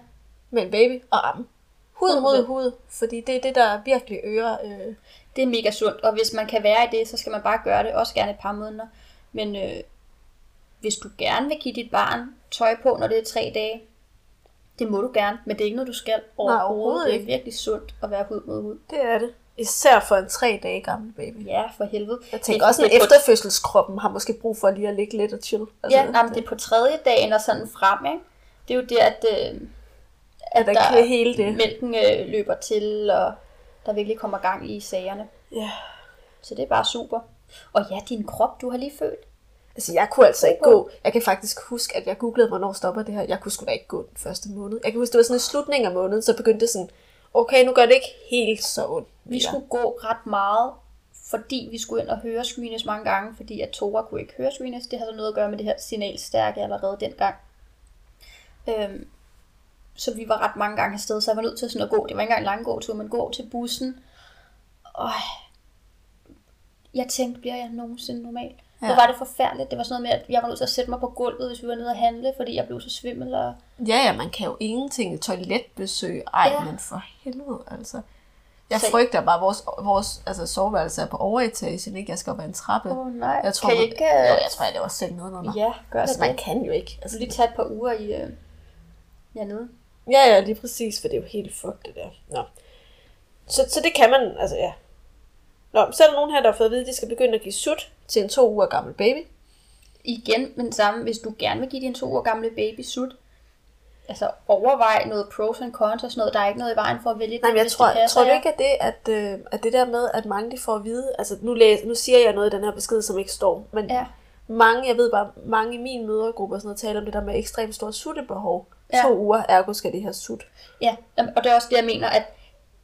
med en baby og ramme. Hud mod 100%. hud, fordi det er det, der virkelig øger... Øh, Det er mega sundt, og hvis man kan være i det, så skal man bare gøre det, også gerne et par måneder. Men øh, hvis du gerne vil give dit barn tøj på, når det er tre dage, det må du gerne, men det er ikke noget, du skal overhovedet. overhovedet det er ikke. virkelig sundt at være hud mod hud. det er det. Især for en tre dage gammel baby. Ja, for helvede. Jeg tænker også, at er efterfødselskroppen har måske brug for lige at ligge lidt og chill. Altså, Ja, nej, men det er på tredje dagen og sådan frem, ikke? Det er jo det, at, øh, at der kan hele det. mælken øh, løber til, og der virkelig kommer gang i sagerne. Ja. Så det er bare super. Og ja, din krop, du har lige født. Altså, jeg kunne altså ikke gå. Jeg kan faktisk huske, at jeg googlede, hvornår stopper det her. Jeg kunne sgu da ikke gå den første måned. Jeg kan huske, det var sådan i slutningen af måneden, så begyndte det sådan, okay, nu gør det ikke helt så ondt. Vi skulle gå ret meget, fordi vi skulle ind og høre screenes mange gange, fordi at Tora kunne ikke høre screenes. Det havde noget at gøre med det her signalstærke allerede dengang. Øhm, så vi var ret mange gange afsted, så jeg var nødt til sådan at gå. Det var ikke engang en lang gåtur, men gå til bussen. Og jeg tænkte, bliver jeg nogensinde normal? Ja. Hvor var det forfærdeligt. Det var sådan noget med, at jeg var nødt til at sætte mig på gulvet, hvis vi var nede og handle, fordi jeg blev så svimmel. Og... Ja, ja, man kan jo ingenting. Toiletbesøg. Ej, Ja. men for helvede, altså. Jeg Så- frygter bare, at vores, vores altså, soveværelse er på overetagen, ikke? Jeg skal op ad en trappe. Åh oh, nej, jeg tror, kan I ikke... Jo, øh, jeg tror, det var selv noget under. Ja, gør altså, det man kan jo ikke. Altså, Altså, lige tage et par uger i... Øh... Ja, nede. Ja, ja, lige præcis, for det er jo helt fuck det der. Nå. Så, så det kan man, altså ja. Nå, så er der nogen her, der har fået at vide, at de skal begynde at give sut til en to uger gammel baby. igen med den samme, hvis du gerne vil give din to år gamle baby sut, altså overvej noget pros and cons og sådan noget. Der er ikke noget i vejen for at vælge Nej, men jeg tror, det passer tror du ikke, at det, at, øh, at det der med, at mange de får at vide, altså nu, læs, nu siger jeg noget i den her besked, som ikke står, men Ja. mange, jeg ved bare, mange i min mødergruppe og sådan noget, taler om det der med ekstremt stort suttebehov. Ja. To uger, ergo skal de have sut. Ja, og det er også det, jeg mener, at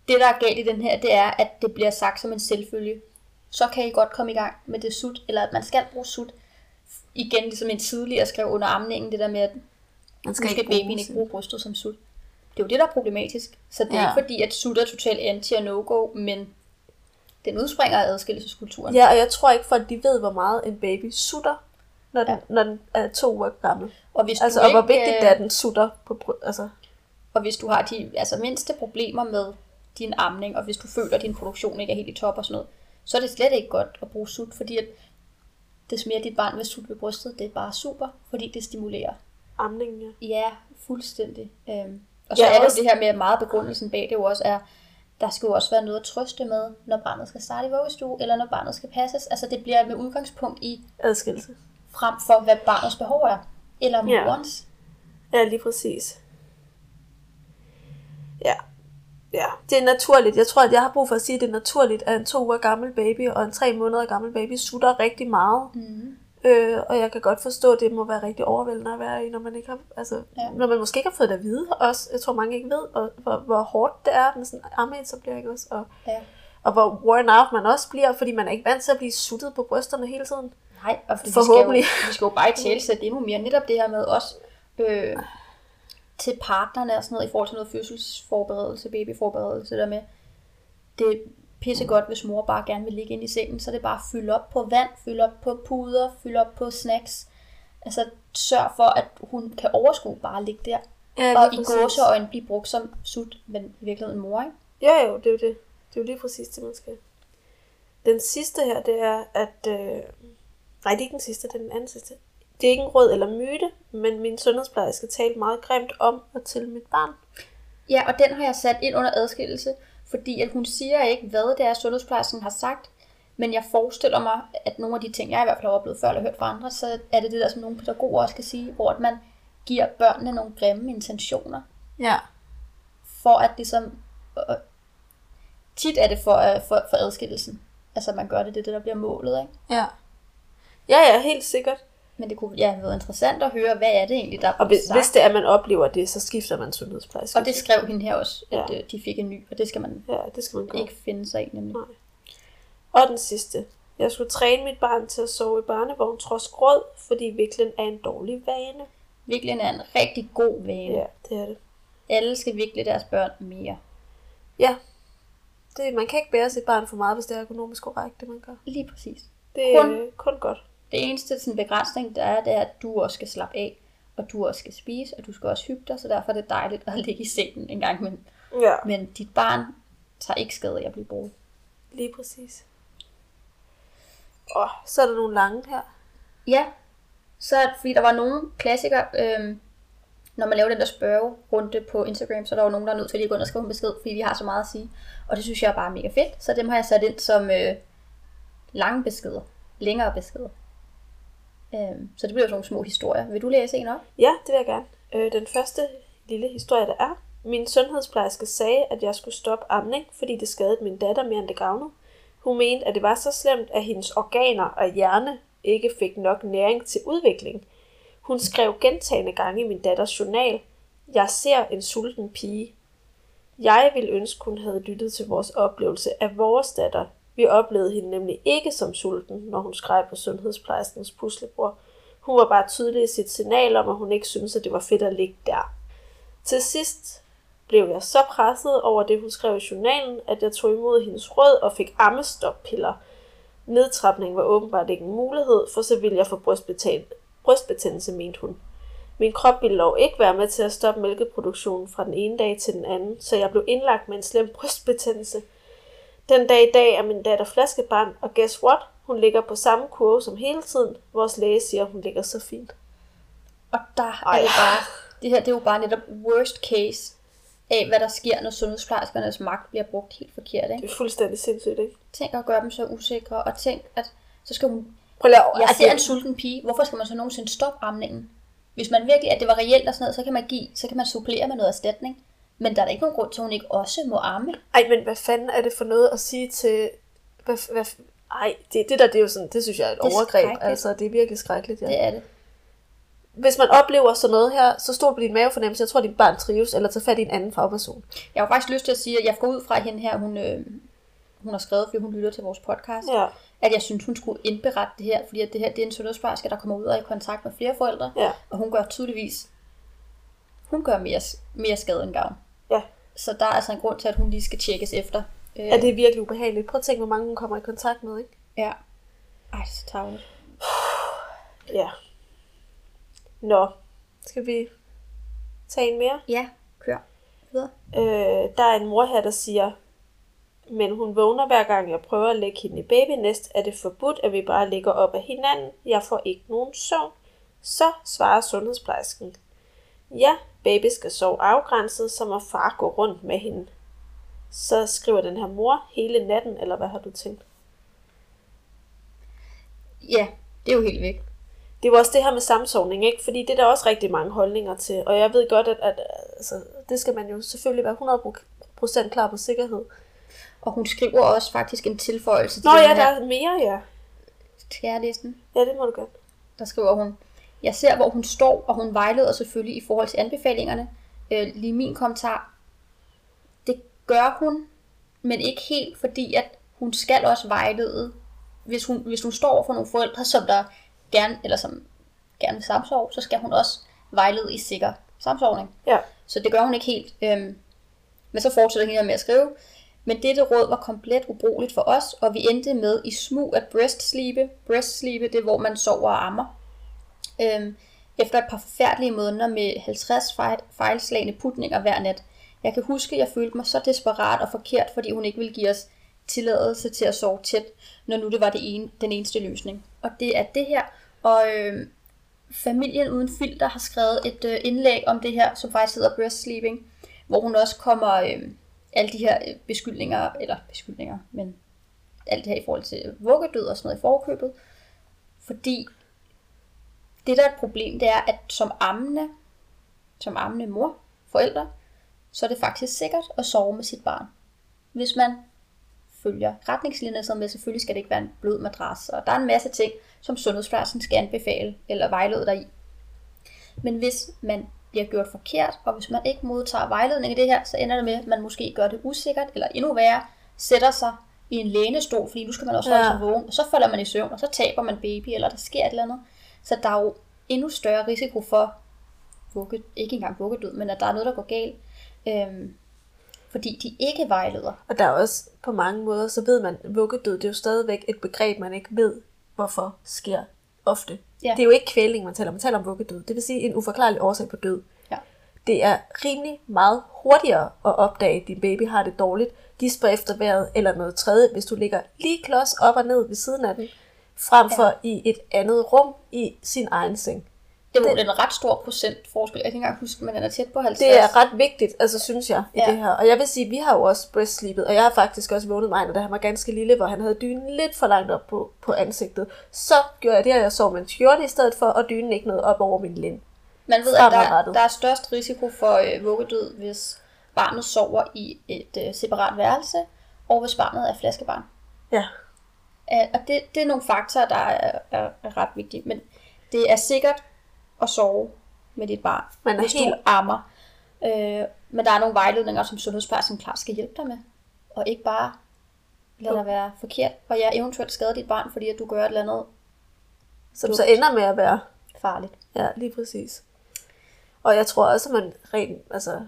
det, der er galt i den her, det er, at det bliver sagt som en selvfølge. Så kan I godt komme i gang med det sut, eller at man skal bruge sut. Igen, ligesom en tidligere skrev under amningen, det der med, at Man skal, skal babyen ikke bruge brystet som sut. Det er jo det, der er problematisk. Så det er Ja. ikke fordi, at sut er totalt anti og no-go, men den udspringer af adskillelseskulturen. Ja, og jeg tror ikke, folk de ved, hvor meget en baby sutter. når den, ja. når den er to uger gammel. Og hvis Altså, du og hvor ikke, vigtigt øh, det er, at den sutter på bry- altså, Og hvis du har de altså, mindste problemer med din amning, og hvis du føler, at din produktion ikke er helt i top og sådan noget, så er det slet ikke godt at bruge sut, fordi at det mere dit barn vil sutte ved brystet, det er bare super, fordi det stimulerer. amningen, ja. Ja, fuldstændig. Øhm, og så Ja, er det også- det her med, at meget begrundelsen bag det jo også er, der skal jo også være noget at trøste med, når barnet skal starte i vuggestue, eller når barnet skal passes. Altså det bliver med udgangspunkt i, Adskillelse. frem for hvad barnets behov er, eller Ja. morens. Ja, lige præcis. Ja. Ja, det er naturligt. Jeg tror, at jeg har brug for at sige, at det er naturligt, at en to uger gammel baby og en tre måneder gammel baby sutter rigtig meget. Mm. Øh, og jeg kan godt forstå, at det må være rigtig overvældende at være i, når man ikke har, altså, ja. Ja. når man måske ikke har fået det at vide også. Jeg tror, mange ikke ved, og, hvor, hvor hårdt det er med sådan ammeetablering også. Og, Ja. og hvor worn out man også bliver, fordi man er ikke vant til at blive suttet på brysterne hele tiden. Nej, og fordi Forhåbentlig. Vi skal, jo, vi skal jo bare i tale sætte endnu mere netop det her med os øh, til partnerne og sådan noget i forhold til noget fødselsforberedelse, babyforberedelse der med. Det er pissegodt, hvis mor bare gerne vil ligge ind i sengen, så det er bare at fylde op på vand, fylde op på puder, fylde op på snacks. Altså sørg for, at hun kan overskue bare at ligge der. Ja, og i gåseøjne blive brugt som sut, men i virkeligheden mor, ikke? Ja, jo, det er jo det. Det er jo lige præcis det, man skal. Den sidste her, det er, at... Øh... Nej, det er ikke den sidste, det er den anden sidste. Det er ikke en råd eller myte, men min sundhedsplejerske talte meget grimt om og til mit barn. Ja, og den har jeg sat ind under adskillelse, fordi at hun siger ikke, hvad det er, sundhedsplejersken har sagt, men jeg forestiller mig, at nogle af de ting, jeg i hvert fald har oplevet før eller hørt fra andre, så er det det der, som nogle pædagoger også kan sige, hvor at man giver børnene nogle grimme intentioner, Ja. for at ligesom, øh, tit er det for, øh, for, for adskillelsen. Altså man gør det, det er det, der bliver målet, ikke? Ja. Ja, ja, helt sikkert. Men det kunne ja, været interessant at høre, hvad er det egentlig, der er Og hvis, sagt. hvis det er, at man oplever det, så skifter man sundhedsplejerske. Og det skrev hende her også, at Ja. ja. de fik en ny, og det skal man Ja, det skal man gøre. ikke finde sig i, nemlig. Nej. Og den sidste. Jeg skulle træne mit barn til at sove i børnevogn trods gråd, fordi viklen er en dårlig vane. Virkelig er en rigtig god vane. Ja, det er det. Alle skal vikle deres børn mere. Ja. Det, man kan ikke bære sit barn for meget, hvis det er økonomisk korrekt, det man gør. Lige præcis. Det er kun, kun godt. Det eneste sådan, begrænsning, der er, det er, at du også skal slappe af, og du også skal spise, og du skal også hygge dig, så derfor er det dejligt at ligge i sengen en gang. Men, Ja, men dit barn tager ikke skade af at blive brugt. lige præcis. Og så er der nogle lange her. Ja, så er det, fordi der var nogle klassikere, øhm, når man laver den der spørgerunde på Instagram, så er der jo nogen, der er nødt til lige at gå ind og skrive en besked, fordi de har så meget at sige. Og det synes jeg er bare mega fedt, så dem har jeg sat ind som øh, lange beskeder, længere beskeder. Øhm, så det bliver sådan nogle små historier. Vil du læse en op? Ja, det vil jeg gerne. Øh, den første lille historie, der er. Min sundhedsplejerske sagde, at jeg skulle stoppe amning, fordi det skadede min datter mere end det gavnede. Hun mente, at det var så slemt, at hendes organer og hjerne ikke fik nok næring til udvikling. Hun skrev gentagende gange i min datters journal, jeg ser en sulten pige. Jeg ville ønske, hun havde lyttet til vores oplevelse af vores datter. Vi oplevede hende nemlig ikke som sulten, når hun skrev på sundhedsplejerskens puslebror. Hun var bare tydelig i sit signal om, at hun ikke syntes, at det var fedt at ligge der. Til sidst blev jeg så presset over det, hun skrev i journalen, at jeg tog imod hendes råd og fik ammestoppiller. Nedtrapning var åbenbart ikke en mulighed, for så ville jeg få brystbetændelse, brystbetændelse, mente hun. Min krop ville dog ikke være med til at stoppe mælkeproduktionen fra den ene dag til den anden, så jeg blev indlagt med en slem brystbetændelse. Den dag i dag er min datter flaskebarn, og guess what? Hun ligger på samme kurve som hele tiden. Vores læge siger, hun ligger så fint. Og der Ej. er det bare, det her det er jo bare netop worst case af, hvad der sker, når sundhedsplejerskernes magt bliver brugt helt forkert. Ikke? Det er fuldstændig sindssygt, ikke? Tænk at gøre dem så usikre, og tænk, at så skal hun... Prøv at... Jeg altså, ser en sulten pige, hvorfor skal man så nogensinde stoppe amningen? Hvis man virkelig, at det var reelt og sådan noget, så kan man give, så kan man supplere med noget erstatning. Men der er da ikke nogen grund til, at hun ikke også må amme. Ej, men hvad fanden er det for noget at sige til... Hvad, hvad, ej, det, det der, det er jo sådan, det synes jeg er et Det er overgreb. Altså, det er virkelig skrækkeligt, ja. Det er det. Hvis man oplever sådan noget her, så stol på din mavefornemmelse. Jeg tror, dit barn trives, eller tager fat i en anden fagperson. Jeg har faktisk lyst til at sige, at jeg går ud fra at hende her, hun, øh, hun har skrevet, fordi hun lytter til vores podcast, Ja. at jeg synes, hun skulle indberette det her, fordi at det her det er en sundhedsplejerske, der kommer ud og er i kontakt med flere forældre, Ja. og hun gør tydeligvis, hun gør mere, mere skade end gavn. Så der er altså en grund til, at hun lige skal tjekkes efter. Øh, Ja, det er virkelig ubehageligt. Prøv at tænke, hvor mange hun kommer i kontakt med, ikke? Ja. Ej, det er så tavligt. Ja. Nå, skal vi tage en mere? Ja, kør videre. Øh, der er en mor her, der siger, men hun vågner hver gang jeg prøver at lægge hende i babynest, er det forbudt, at vi bare ligger op af hinanden. Jeg får ikke nogen søvn. Så svarer sundhedsplejersken. Ja, baby skal sove afgrænset, så må far gå rundt med hende. Så skriver den her mor hele natten, eller hvad har du tænkt? Ja, det er jo helt væk. Det er jo også det her med samsovning, ikke? Fordi det er der også rigtig mange holdninger til. Og jeg ved godt, at, at altså, det skal man jo selvfølgelig være 100% klar på sikkerhed. Og hun skriver også faktisk en tilføjelse til Nå den ja, her. der er mere, ja. Den? Ja, det må du godt. Der skriver hun, jeg ser, hvor hun står, og hun vejleder selvfølgelig i forhold til anbefalingerne. Øh, lige min kommentar. Det gør hun, men ikke helt, fordi at hun skal også vejlede. Hvis hun, hvis hun står for nogle forældre, som der gerne, eller som gerne vil samsove, så skal hun også vejlede i sikker samsovning. Ja. Så det gør hun ikke helt. Øhm, men så fortsætter hende med at skrive. Men dette råd var komplet ubrugeligt for os, og vi endte med i smug at breastsleepe. Breastsleepe, det er hvor man sover og ammer. Øhm, efter et par forfærdelige måneder med 50 fejl, fejlslagende putninger hver nat. Jeg kan huske, at jeg følte mig så desperat og forkert, fordi hun ikke ville give os tilladelse til at sove tæt, når nu det var det ene, den eneste løsning. Og det er det her. Og øh, familien uden filter har skrevet et øh, indlæg om det her, som faktisk hedder breast sleeping, hvor hun også kommer øh, alle de her øh, beskyldninger, eller beskyldninger, men alt det her i forhold til vuggedød og sådan noget i forkøbet. Fordi det der er et problem, det er, at som ammende, som ammende mor, forældre, så er det faktisk sikkert at sove med sit barn. Hvis man følger retningslinjer, så med selvfølgelig skal det ikke være en blød madras, og der er en masse ting, som sundhedsplejersken skal anbefale eller vejlede dig i. Men hvis man bliver gjort forkert, og hvis man ikke modtager vejledning i det her, så ender det med, at man måske gør det usikkert, eller endnu værre, sætter sig i en lænestol, fordi nu skal man også holde Ja. sig vågen, og så falder man i søvn, og så taber man baby, eller der sker et eller andet. Så der er jo endnu større risiko for, vugge, ikke engang vuggedød, men at der er noget, der går galt, øhm, fordi de ikke vejleder. Og der er også på mange måder, så ved man, vuggedød, det er jo stadigvæk et begreb, man ikke ved, hvorfor sker ofte. Ja. Det er jo ikke kvæling, man taler om. Man taler om vuggedød. Det vil sige en uforklarlig årsag på død. Ja. Det er rimelig meget hurtigere at opdage, at din baby har det dårligt, gisper efter vejret eller noget tredje, hvis du ligger lige klods op og ned ved siden af den, frem for ja. i et andet rum i sin egen seng. Det er Det- en ret stor procent forskel. Jeg kan ikke engang huske, men den er tæt på 50. Det er ret vigtigt, altså synes jeg, i Ja. det her. Og jeg vil sige, vi har jo også breastsleepet, og jeg har faktisk også vågnet mig, da han var ganske lille, hvor han havde dynen lidt for langt op på, på ansigtet. Så gjorde jeg det, at jeg sov med en skjorte i stedet for, og dynen ikke noget op over min lænd. Man ved, at der, der er størst risiko for øh, vuggedød, hvis barnet sover i et øh, separat værelse, og hvis barnet er flaskebarn. Ja. Og det, det er nogle faktorer, der er, er, er ret vigtige. Men det er sikkert at sove med dit barn, Man er hvis helt- du ammer. Øh, men der er nogle vejledninger, som sundhedsplejersken klart skal hjælpe dig med. Og ikke bare lade dig være forkert, og jeg eventuelt skader dit barn, fordi at du gør et eller andet Som Dumt. så ender med at være farligt. Ja, lige præcis. Og jeg tror også, at man rent altså,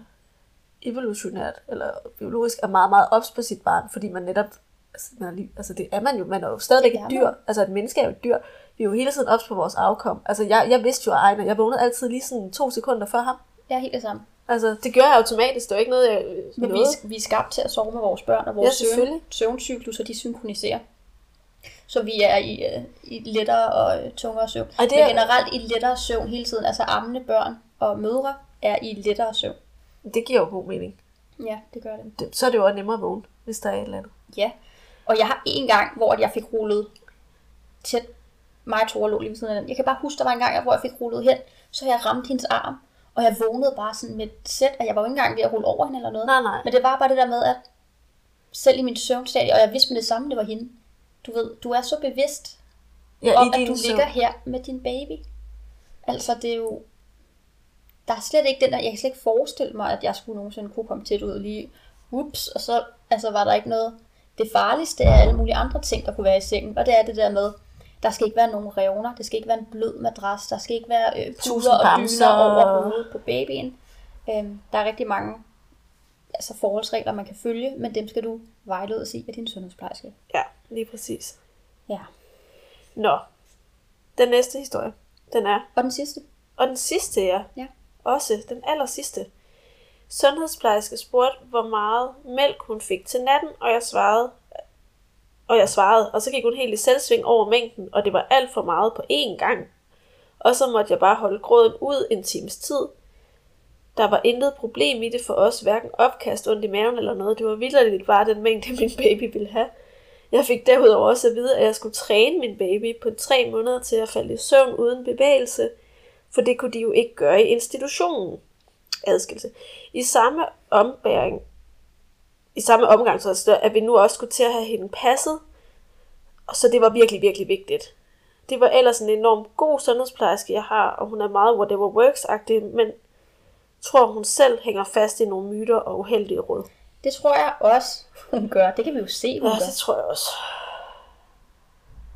evolutionært eller biologisk er meget, meget ops på sit barn, fordi man netop, altså, man er, altså det er man jo, man er jo stadigvæk er et dyr, altså et menneske er jo et dyr, vi er jo hele tiden ops på vores afkom. Altså jeg, jeg vidste jo af Ejner, jeg vågnede altid lige sådan to sekunder før ham. Jeg er helt det samme. Altså det gjorde jeg automatisk, det var ikke noget, jeg Men vi, nåede. er- vi er skabt til at sove med vores børn, og Ja, vores søvn, selvfølgelig. søvncykluser, de synkroniserer. Så vi er i, øh, i lettere og øh, tungere søvn. Og det Men er- generelt i lettere søvn hele tiden. Altså ammende børn og mødre er i lettere søvn. Det giver jo god mening. Ja, det gør det. Det, så er det jo også nemmere at vågne, hvis der er et eller andet. Ja. Og jeg har en gang, hvor jeg fik rullet tæt mig og Tore lå lige ved siden af den. Jeg kan bare huske, der var en gang, hvor jeg fik rullet hen, så jeg ramte hendes arm. Og jeg vågnede bare sådan med et sæt, at jeg var jo ikke engang ved at rulle over hende eller noget. Nej, nej. Men det var bare det der med, at selv i min søvnstadie, og jeg vidste med det samme, det var hende. Du ved, du er så bevidst Ja, om, at du søvn. ligger her med din baby. Altså, det er jo... Der er slet ikke den der... Jeg kan slet ikke forestille mig, at jeg skulle nogensinde kunne komme tæt ud og lige... Ups, og så altså, var der ikke noget... Det farligste er alle mulige andre ting, der kunne være i sengen. Og det er det der med, der skal ikke være nogen revner, det skal ikke være en blød madras, der skal ikke være øh, puder og dyner over hovedet på babyen. Øhm, der er rigtig mange altså forholdsregler, man kan følge, men dem skal du vejledes i af din sundhedsplejerske. Ja, lige præcis. Ja. Nå, den næste historie. Den er. Og den sidste. Og den sidste, ja. Ja. Også den aller sidste. Sundhedsplejerske spurgte, hvor meget mælk hun fik til natten, og jeg svarede, og jeg svarede, og så gik hun helt i selvsving over mængden, og det var alt for meget på én gang. Og så måtte jeg bare holde gråden ud en times tid. Der var intet problem i det for os, hverken opkast, ondt i maven eller noget. Det var vildt bare den mængde, min baby ville have. Jeg fik derudover også at vide, at jeg skulle træne min baby på tre måneder til at falde i søvn uden bevægelse, for det kunne de jo ikke gøre i institutionen. Adskillelse. I samme ombæring, i samme omgang, så står, at vi nu også skulle til at have hende passet, og så det var virkelig, virkelig vigtigt. Det var ellers en enormt god sundhedsplejerske, jeg har, og hun er meget whatever works-agtig, men tror hun selv hænger fast i nogle myter og uheldige råd. Det tror jeg også, hun gør. Det kan vi jo se, hun Ja, gør. det tror jeg også.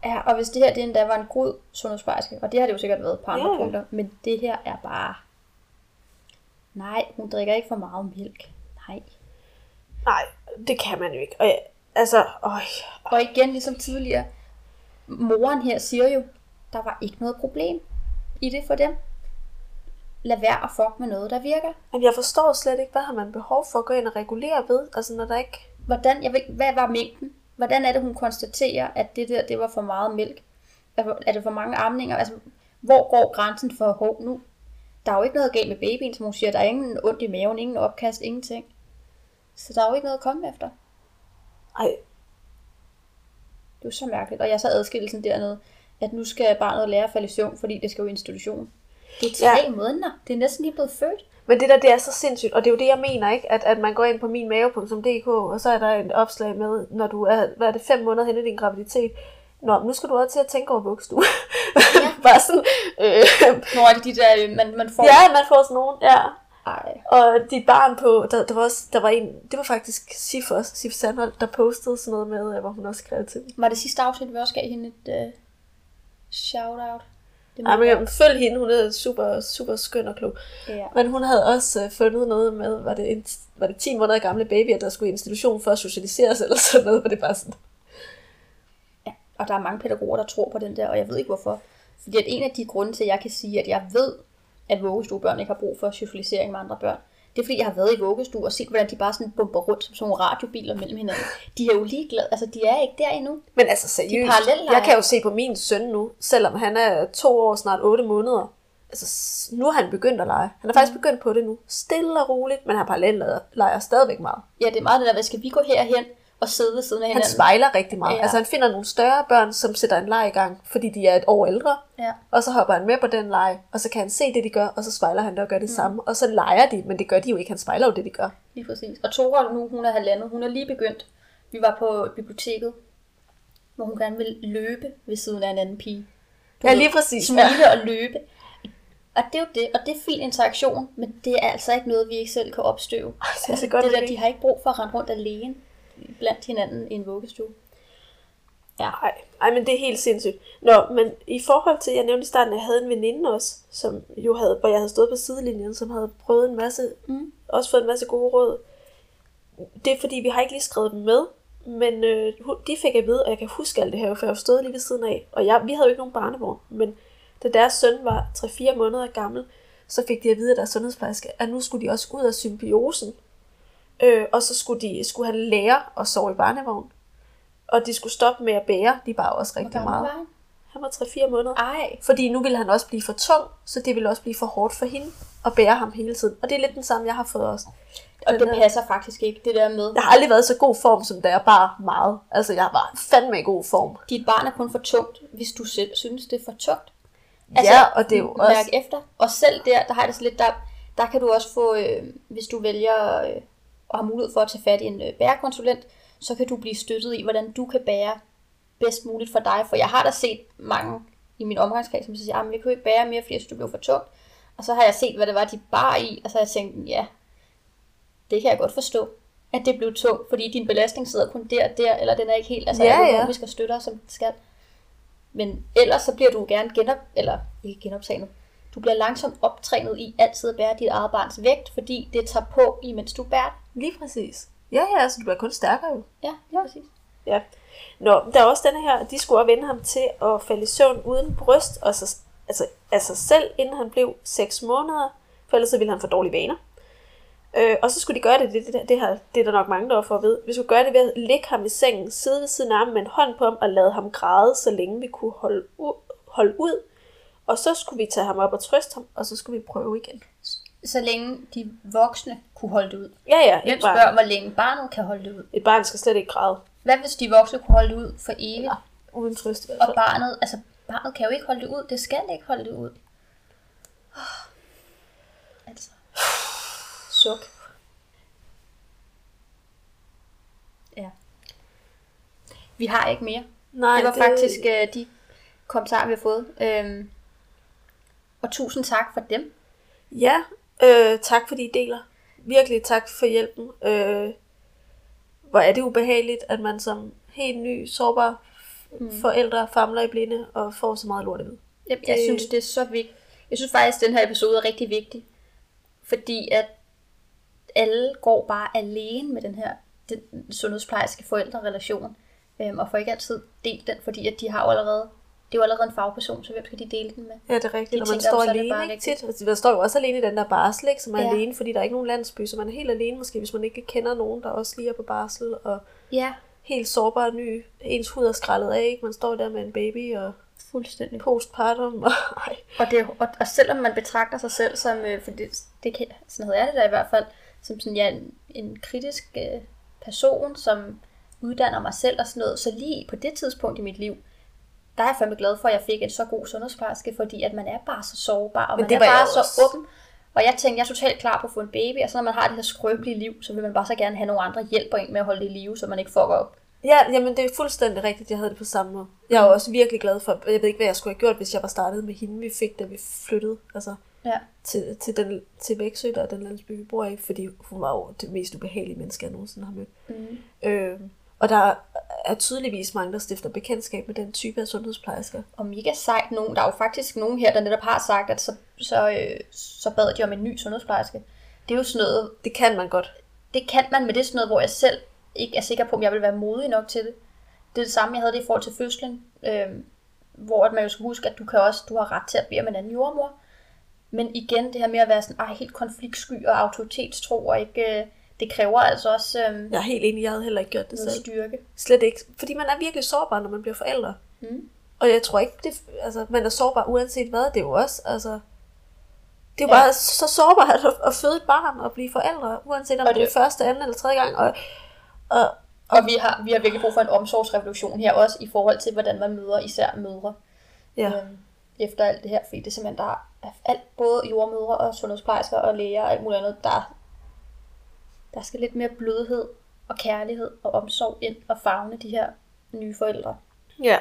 Ja, og hvis det her det endda var en god sundhedsplejerske, og det har det jo sikkert været på andre Ja. punkter, men det her er bare... Nej, hun drikker ikke for meget mælk. Nej. Nej, det kan man jo ikke. Og jeg, altså, øj, Og igen, ligesom tidligere, moren her siger jo, der var ikke noget problem i det for dem. Lad være at fuck med noget, der virker. men jeg forstår slet ikke, hvad har man behov for at gå ind og regulere ved? Altså, når der ikke... Hvordan, jeg ved, hvad var mængden? Hvordan er det, hun konstaterer, at det der, det var for meget mælk? Er, det for mange amninger? Altså, hvor går grænsen for, hov, nu? Der er jo ikke noget galt med babyen, som hun siger. Der er ingen ondt i maven, ingen opkast, ingenting. Så der er jo ikke noget at komme efter. Ej, Det er jo så mærkeligt. Og jeg så adskillelsen dernede, at nu skal barnet lære at falde i søvn, fordi det skal jo i institution. Det er tre ja. måneder. Det er næsten lige blevet født. Men det der, det er så sindssygt, og det er jo det, jeg mener, ikke? At, at man går ind på minmave.dk, og så er der et opslag med, når du er, hvad er det, fem måneder hen i din graviditet. Nå, nu skal du også til at tænke over vuggestue. Ja. Bare sådan, øh, Nå, er det de der, øh, man, man får... ja, man får sådan nogen, ja. Ej. Og dit barn på, der, der, var også, der var en, det var faktisk Sif også, Sif Sandholt, der postede sådan noget med, øh, hvor hun også skrev til. Var det sidste afsnit, vi også gav hende et uh, shout-out? Ej, men jeg, følg hende, hun er super, super skøn og klog. Ja. Men hun havde også øh, fundet noget med, var det, en, var det 10 måneder gamle babyer, der skulle i institution for at socialiseres eller sådan noget, hvor det bare sådan, ja. Og der er mange pædagoger, der tror på den der, og jeg ved ikke hvorfor. Fordi at en af de grunde til, at jeg kan sige, at jeg ved, at vuggestuebørn ikke har brug for socialisering med andre børn, det er fordi, jeg har været i vuggestue og set, hvordan de bare sådan bumper rundt som sådan nogle radiobiler mellem hinanden. De er jo ligeglade. Altså, de er ikke der endnu. Men altså seriøst, parallellejre. jeg kan jo se på min søn nu, selvom han er to år, snart otte måneder. Altså, nu er han begyndt at lege. Han er faktisk begyndt på det nu. Stille og roligt, men han parallelt leger stadigvæk meget. Ja, det er meget det der, hvad skal vi gå herhen og sidde ved siden af Han hinanden? spejler rigtig meget. Ja. Ja. Altså, han finder nogle større børn, som sætter en leg i gang, fordi de er et år ældre. Ja. Og så hopper han med på den leg, og så kan han se det, de gør, og så spejler han det og gør det mm. samme. Og så leger de, men det gør de jo ikke. Han spejler jo det, de gør. Lige præcis. Og Tora nu, hun er halvandet. Hun er lige begyndt. Vi var på biblioteket, hvor hun gerne vil løbe ved siden af en anden pige. Du Ja, lige præcis. Smile og løbe. Og det er jo det, og det er fin interaktion, men det er altså ikke noget, vi ikke selv kan opstøve. det er altså, så godt det der, de har ikke brug for at rende rundt alene blandt hinanden i en vuggestue. Ja. Ej, ej, men det er helt sindssygt. Nå, men i forhold til, jeg nævnte i starten, at jeg havde en veninde også, som jo havde, hvor jeg havde stået på sidelinjen, som havde prøvet en masse, Mm. også fået en masse gode råd. Det er fordi, vi har ikke lige skrevet dem med, men øh, de fik at vide, og jeg kan huske alt det her, for jeg stået lige ved siden af. Og jeg, vi havde jo ikke nogen barnevogn, men da deres søn var 3-4 måneder gammel, så fik de at vide af deres sundhedsplejerske, at nu skulle de også ud af symbiosen. Øh, og så skulle, de, skulle han lære at sove i barnevogn. Og de skulle stoppe med at bære, de bare også rigtig meget. var han? Han var 3-4 måneder. Ej, Fordi nu ville han også blive for tung, så det ville også blive for hårdt for hende at bære ham hele tiden. Og det er lidt den samme, jeg har fået også. og Den det der- passer faktisk ikke, det der med, Jeg har aldrig været så god form, som da jeg bare meget. Altså, jeg var fandme i god form. dit barn er kun for tungt, hvis du selv synes, det er for tungt. Altså, ja, og det er jo også... Mærk efter. Og selv der, der har jeg det så lidt, der, der kan du også få, øh, hvis du vælger øh, og har mulighed for at tage fat i en øh, bærekonsulent, så kan du blive støttet i, hvordan du kan bære bedst muligt for dig. For jeg har da set mange i min omgangskreds, som siger, at jeg jo ikke bære mere, fordi jeg synes, det blev for tungt. Og så har jeg set, hvad det var, de bar i, og så har jeg tænkt, ja, det kan jeg godt forstå, at det blev tungt, fordi din belastning sidder kun der og der, eller den er ikke helt, altså Ja, ja, ja. og støtter, som den skal. Men ellers så bliver du gerne genop, eller ikke genoptrænet, du bliver langsomt optrænet i altid at bære dit eget barns vægt, fordi det tager på, imens du bærer det. Lige præcis. Ja, ja, altså, du bliver kun stærkere jo. Ja, ja. præcis. Ja. Nå, der er også denne her, de skulle vende ham til at falde i søvn uden bryst, og så altså, af sig selv, inden han blev 6 måneder, for ellers så ville han få dårlige vaner. Øh, og så skulle de gøre det, det, det, det, her, det er der nok mange, der for at vide. Vi skulle gøre det ved at lægge ham i sengen, sidde ved siden af ham med en hånd på ham og lade ham græde, så længe vi kunne holde, u- holde ud. Og så skulle vi tage ham op og trøste ham, og så skulle vi prøve igen. Så længe de voksne kunne holde det ud. Ja, ja, Hvem barn, spørger, hvor længe barnet kan holde det ud? et barn skal slet ikke græde. Hvad hvis de voksne kunne holde det ud for evigt? Ja, uden trøst i hvert Og barnet, altså barnet kan jo ikke holde det ud. Det skal ikke holde det ud. Altså. Suk. Ja. Vi har ikke mere. Nej, det var det... faktisk uh, de kommentarer, vi har fået. Øhm, og tusind tak for dem. Ja, øh, tak fordi I deler. Virkelig tak for hjælpen. Øh, hvor er det ubehageligt, at man som helt ny, sårbar mm. forældre famler i blinde og får så meget lort at vide. Jeg, jeg Det- synes, det er så vigtigt. Jeg synes faktisk, at den her episode er rigtig vigtig. Fordi at alle går bare alene med den her den sundhedsplejerske forældrerelation. Øhm, og får ikke altid delt den, fordi at de har jo allerede, det er jo allerede en fagperson, så hvem skal de dele den med? Ja, det er rigtigt. Det Og man står det alene bare ikke tit. Man står jo også alene i den der barsel, ikke, som er Ja. alene, fordi der er ikke nogen landsby, så man er helt alene måske, hvis man ikke kender nogen, der også lige er på barsel, og Ja, helt sårbar og ny. Ens hud er skrællet af, ikke? Man står der med en baby og fuldstændig. postpartum. Og, ej. Og, det, og, og selvom man betragter sig selv som, øh, for det, det kan, sådan noget er det da i hvert fald, som sådan, ja, en, en kritisk øh, person, som uddanner mig selv og sådan noget, så lige på det tidspunkt i mit liv, der er jeg fandme glad for, at jeg fik en så god sundhedsplejerske, fordi at man er bare så sårbar, og man det er bare så åben. Og jeg tænkte, jeg er totalt klar på at få en baby, og så når man har det her skrøbelige liv, så vil man bare så gerne have nogle andre hjælper en med at holde det i live, så man ikke fucker op. Ja, jamen det er fuldstændig rigtigt, jeg havde det på samme måde. Jeg er også virkelig glad for, jeg ved ikke, hvad jeg skulle have gjort, hvis jeg var startet med hende, vi fik, da vi flyttede altså, Ja. til, til, den, til Væksø, der er den landsby, vi bor i, fordi hun var jo det mest ubehagelige menneske, jeg nogensinde har mødt. Mm. Øh, og der er tydeligvis mange, der stifter bekendtskab med den type af sundhedsplejersker. og mega sejt nogen. Der er jo faktisk nogen her, der netop har sagt, at så, så, øh, så bad de om en ny sundhedsplejerske. Det er jo sådan noget, Det kan man godt. det kan man, men det er sådan noget, hvor jeg selv ikke er sikker på, om jeg vil være modig nok til det. Det er det samme, jeg havde det i forhold til fødslen, øh, hvor man jo skal huske, at du, kan også, du har ret til at bede om en anden jordmor. Men igen, det her med at være sådan, ej, helt konfliktsky og autoritetstro, og ikke, øh, det kræver altså også øh, Jeg er helt enig, jeg havde heller ikke gjort det selv. styrke. Slet ikke. Fordi man er virkelig sårbar, når man bliver forældre. Mm. Og jeg tror ikke, det, altså, man er sårbar uanset hvad. Det er jo også, altså... Det er jo Ja. bare så sårbart at, at føde et barn og blive forældre, uanset om Og det er det- første, anden eller tredje gang. Og, og, Og vi har, vi har virkelig brug for en omsorgsrevolution her også, i forhold til, hvordan man møder især mødre. ja. øhm, efter alt det her, fordi det er simpelthen, der er alt, både jordmødre og sundhedsplejersker og læger og alt muligt andet, der, der skal lidt mere blødhed og kærlighed og omsorg ind og fagne de her nye forældre. ja.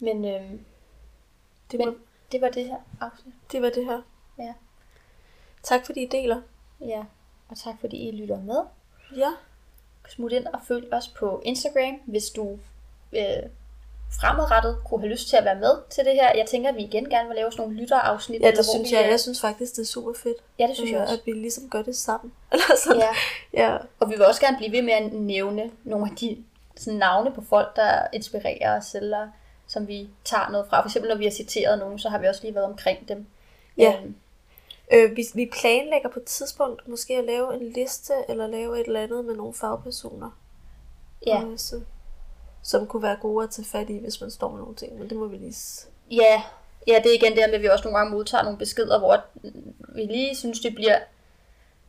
Men, øhm, Det, var, men det var det her afsnit. det var det her. Ja. Tak fordi I deler. ja. Og tak fordi I lytter med. Ja. Smut ind og følg os på Instagram, hvis du øh, fremadrettet kunne have lyst til at være med til det her. Jeg tænker, at vi igen gerne vil lave sådan nogle lytterafsnit. Ja, det synes vi, jeg. øh, Jeg synes faktisk, det er super fedt. Ja, det synes jeg øh, også. At vi ligesom gør det sammen. Eller sådan. Ja. ja. Og vi vil også gerne blive ved med at nævne nogle af de sådan, navne på folk, der inspirerer os, eller som vi tager noget fra. For eksempel når vi har citeret nogen, så har vi også lige været omkring dem. Ja. Øhm, Øh, vi, vi planlægger på et tidspunkt måske at lave en liste, eller lave et eller andet med nogle fagpersoner. ja. Også, som kunne være gode at tage fat i, hvis man står med nogle ting. Men det må vi lige... ja, ja, det er igen det med, at vi også nogle gange modtager nogle beskeder, hvor vi lige synes, det bliver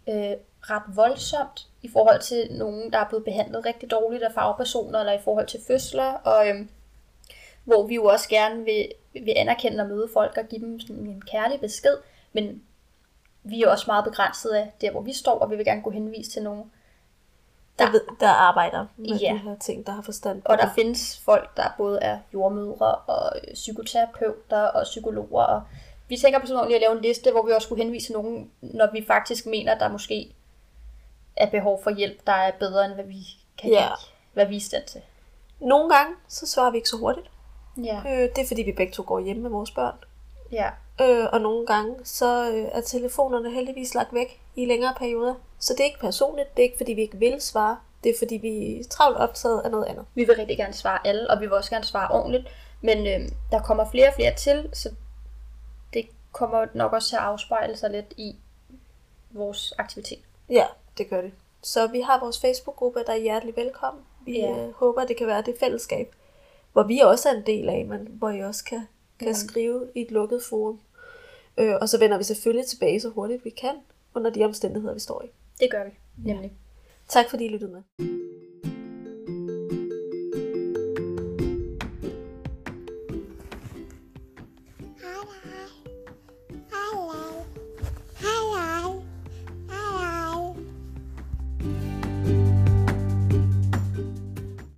øh, ret voldsomt i forhold til nogen, der er blevet behandlet rigtig dårligt af fagpersoner, eller i forhold til fødsler, og øh, hvor vi jo også gerne vil, vil anerkende og møde folk og give dem sådan en kærlig besked, men vi er også meget begrænset af der, hvor vi står, og vi vil gerne gå henvise til nogen. Der, Der- ved, der arbejder med Ja. de her ting, der har forstand på Og der det. findes folk, der både er jordmødre og øh, psykoterapeuter og psykologer. Og vi tænker personligt at lave en liste, hvor vi også skulle henvise nogen, når vi faktisk mener, der måske er behov for hjælp, der er bedre, end hvad vi kan Ja. hvad vi er i stand til. Nogle gange, så svarer vi ikke så hurtigt. Ja. Øh, det er fordi, vi begge to går hjemme med vores børn. ja. Øh, og nogle gange, så øh, er telefonerne heldigvis lagt væk i længere perioder. Så det er ikke personligt, det er ikke fordi, vi ikke vil svare. Det er fordi, vi er travlt optaget af noget andet. Vi vil rigtig gerne svare alle, og vi vil også gerne svare ordentligt. Men øh, der kommer flere og flere til, så det kommer nok også til at afspejle sig lidt i vores aktivitet. Ja, det gør det. Så vi har vores Facebook-gruppe, der er hjertelig velkommen. Vi Ja. ja. øh, håber, det kan være det fællesskab, hvor vi også er en del af, men hvor I også kan, kan mm. skrive i et lukket forum. Øh, og så vender vi selvfølgelig tilbage så hurtigt vi kan, under de omstændigheder, vi står i. Det gør vi nemlig. Tak fordi I lyttede med.